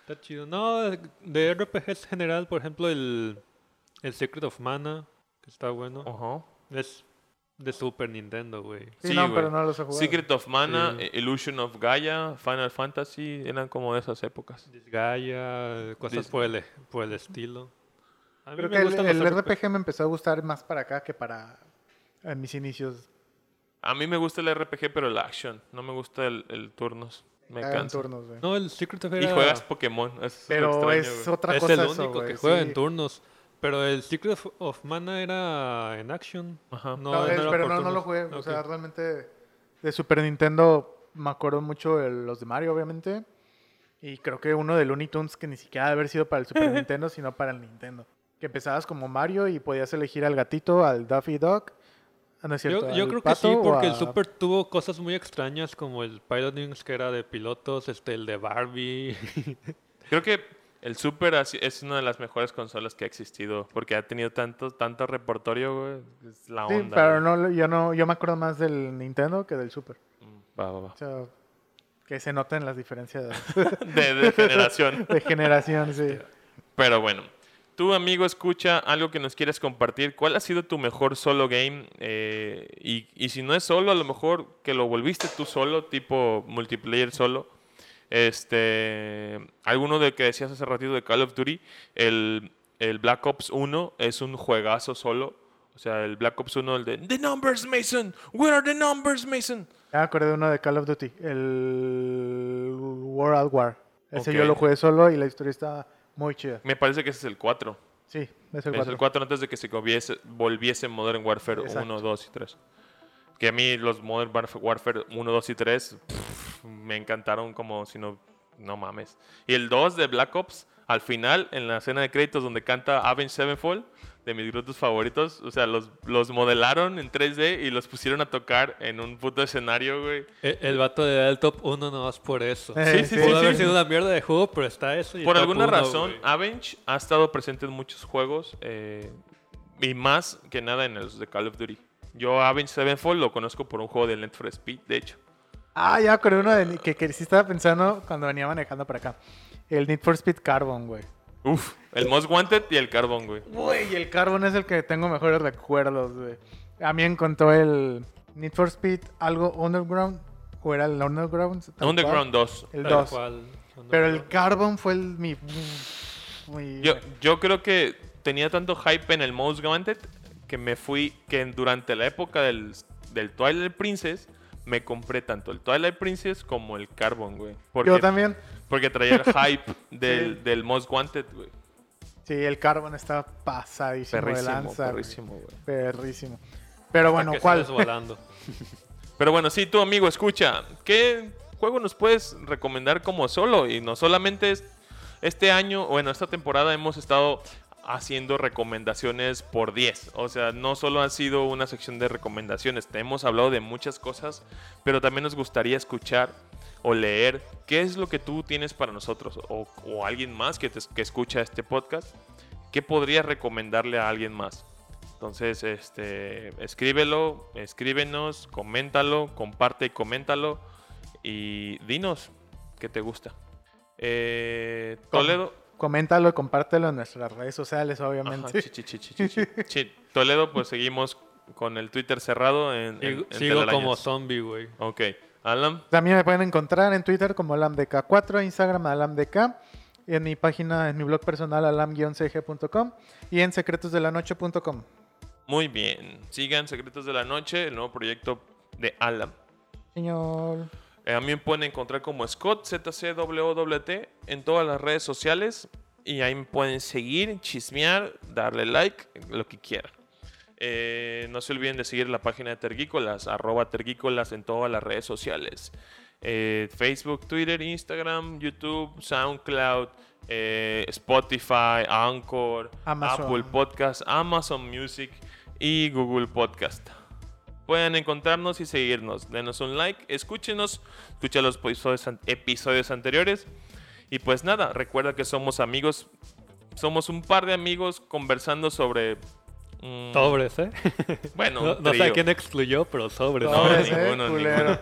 Está chido. No, de RPGs general, por ejemplo, el, el Secret of Mana, que está bueno. Ajá. Es de Super Nintendo, güey. Sí, Sí, no, güey. pero no los he jugado. Secret of Mana, Sí. eh, Illusion of Gaia, Final Fantasy, eran como de esas épocas. Disgaea, cosas Dis- por el, por el estilo. A mí Creo me que el, gustan el los RPG me empezó a gustar más para acá que para en mis inicios. A mí me gusta el RPG, pero el action. No me gusta el, el turnos. Me en cansa. turnos, güey. No, el Secret of Y era... juegas Pokémon. eso es lo Pero extraño, es güey. otra es cosa el eso, único güey, que juega sí. en turnos. Pero el Secret of, of Mana era en action. Ajá. No, No, es- era pero por no, no lo jugué. O Ok. sea, realmente De Super Nintendo me acuerdo mucho de los de Mario, obviamente. Y creo que uno de Looney Tunes que ni siquiera debe haber sido para el Super [LAUGHS] Nintendo, sino para el Nintendo. Que empezabas como Mario y podías elegir al gatito, al Daffy Duck. Ah, no es cierto, Yo, creo que sí, porque el Super tuvo cosas muy extrañas como el Pilotings que era de pilotos, este, el de Barbie. [LAUGHS] Creo que el Super es una de las mejores consolas que ha existido porque ha tenido tanto, tanto repertorio, güey. Es la Sí, onda. pero güey. no, yo no, yo me acuerdo más del Nintendo que del Super. Mm, Va, va, va. O sea, que se noten las diferencias [LAUGHS] De, de generación. [LAUGHS] de generación, sí. Pero bueno, tú amigo escucha algo que nos quieres compartir. ¿Cuál ha sido tu mejor solo game? Eh, y, y si no es solo, a lo mejor que lo volviste tú solo, tipo multiplayer solo. Este, alguno de que decías hace ratito de Call of Duty, el, el Black Ops 1 es un juegazo solo. O sea, el Black Ops 1, el de The numbers, Mason. Where are the numbers, Mason? Ya me acordé de uno de Call of Duty, el World War. Ese yo lo jugué solo y la historia está muy chida. Me parece que ese es el 4. Sí, es el Es 4. el 4 antes de que se volviese, volviese Modern Warfare Exacto. 1, 2 y 3. Que a mí los Modern Warf- Warfare 1, 2 y 3 pff, me encantaron como si no... No mames. Y el 2 de Black Ops, al final, en la escena de créditos donde canta Avenged Sevenfold, de mis grupos favoritos, o sea, los, los modelaron en 3D y los pusieron a tocar en un puto escenario, güey. el, el vato de el top 1 no más por eso. Eh, Sí, sí, Pudo sí, haber sí. sido una mierda de juego, pero está eso. y Por alguna 1, razón, güey. Avenge ha estado presente en muchos juegos eh, y más que nada en los de Call of Duty. Yo Avenge Sevenfold lo conozco por un juego de Need for Speed, de hecho. Ah, ya acordé uno de, que, que sí estaba pensando cuando venía manejando para acá. El Need for Speed Carbon, güey. Uf, el Most Wanted y el Carbon, güey. Güey, el Carbon es el que tengo mejores recuerdos, güey. A mí me encontró el Need for Speed algo Underground. ¿O era el Underground? Underground cual. 2. El Tal 2. cual. Pero el Carbon fue el mi... muy- Yo, yo creo que tenía tanto hype en el Most Wanted que me fui, que durante la época del, del Twilight Princess me compré tanto el Twilight Princess como el Carbon, güey. Porque, Yo también. Porque traía el [LAUGHS] hype del, Sí. del Most Wanted, güey. Sí, el Carbon está pasadísimo de Perrísimo, lanza. güey. perrísimo, güey. Perrísimo. Pero bueno, Que ¿cuál? volando. [LAUGHS] Pero bueno, sí, tu amigo, escucha, ¿qué juego nos puedes recomendar como solo? Y no solamente es- este año, bueno, esta temporada hemos estado haciendo recomendaciones por 10. O sea, no solo ha sido una sección de recomendaciones, te hemos hablado de muchas cosas, pero también nos gustaría escuchar o leer qué es lo que tú tienes para nosotros o, o alguien más que, te- que escucha este podcast. ¿Qué podrías recomendarle a alguien más? Entonces, este, escríbelo, escríbenos, coméntalo, comparte y coméntalo y dinos qué te gusta. Eh, Toledo. Coméntalo y compártelo en nuestras redes sociales, Ajá, obviamente. chi, chi, chi, chi, chi, chi. Sí, Toledo, pues seguimos con el Twitter cerrado en, en- Sigo, en sigo como zombie, güey. Ok. Alan, También me pueden encontrar en Twitter como alamdk4, Instagram alamdk, y en mi página, en mi blog personal alam-cg.com y en secretosdelanoche.com. muy bien. Sigan Secretos de la Noche, el nuevo proyecto de Alan. Señor. Eh, a mí me pueden encontrar como Scott, ZCWWT, en todas las redes sociales. Y ahí me pueden seguir, chismear, darle like, lo que quieran. Eh, no se olviden de seguir la página de Tergícolas, arroba Tergícolas en todas las redes sociales. Eh, Facebook, Twitter, Instagram, YouTube, SoundCloud, eh, Spotify, Anchor, Amazon. Apple Podcast, Amazon Music y Google Podcast. Pueden encontrarnos y seguirnos. Denos un like, escúchenos, escucha los episodios anteriores. Y pues nada, recuerda que somos amigos, somos un par de amigos conversando sobre... mm, Sobres, ¿eh? Bueno, No, no sé a quién excluyó, pero sobres. No, Sobres, ¿eh? ninguno, Culero.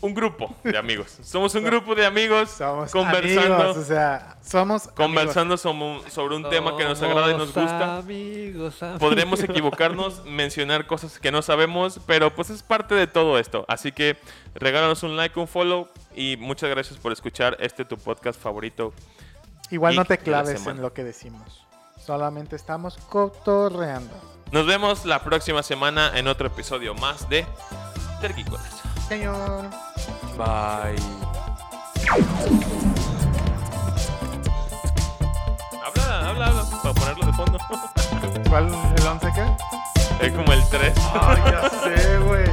Un grupo de amigos. Somos un grupo de amigos Somos conversando, amigos, o sea, somos conversando sobre un, sobre un tema que nos agrada y nos gusta. Amigos, amigos. Podremos equivocarnos, mencionar cosas que no sabemos, pero pues es parte de todo esto. Así que regálanos un like, un follow y muchas gracias por escuchar este tu podcast favorito. Igual no te claves en lo que decimos. Solamente estamos cotorreando. Nos vemos la próxima semana en otro episodio más de Terquícolas. Señor. Bye. Habla, habla, habla, para ponerlo de fondo. ¿Cuál? ¿El 11 qué? es como el 3. Ay, ya sé, güey.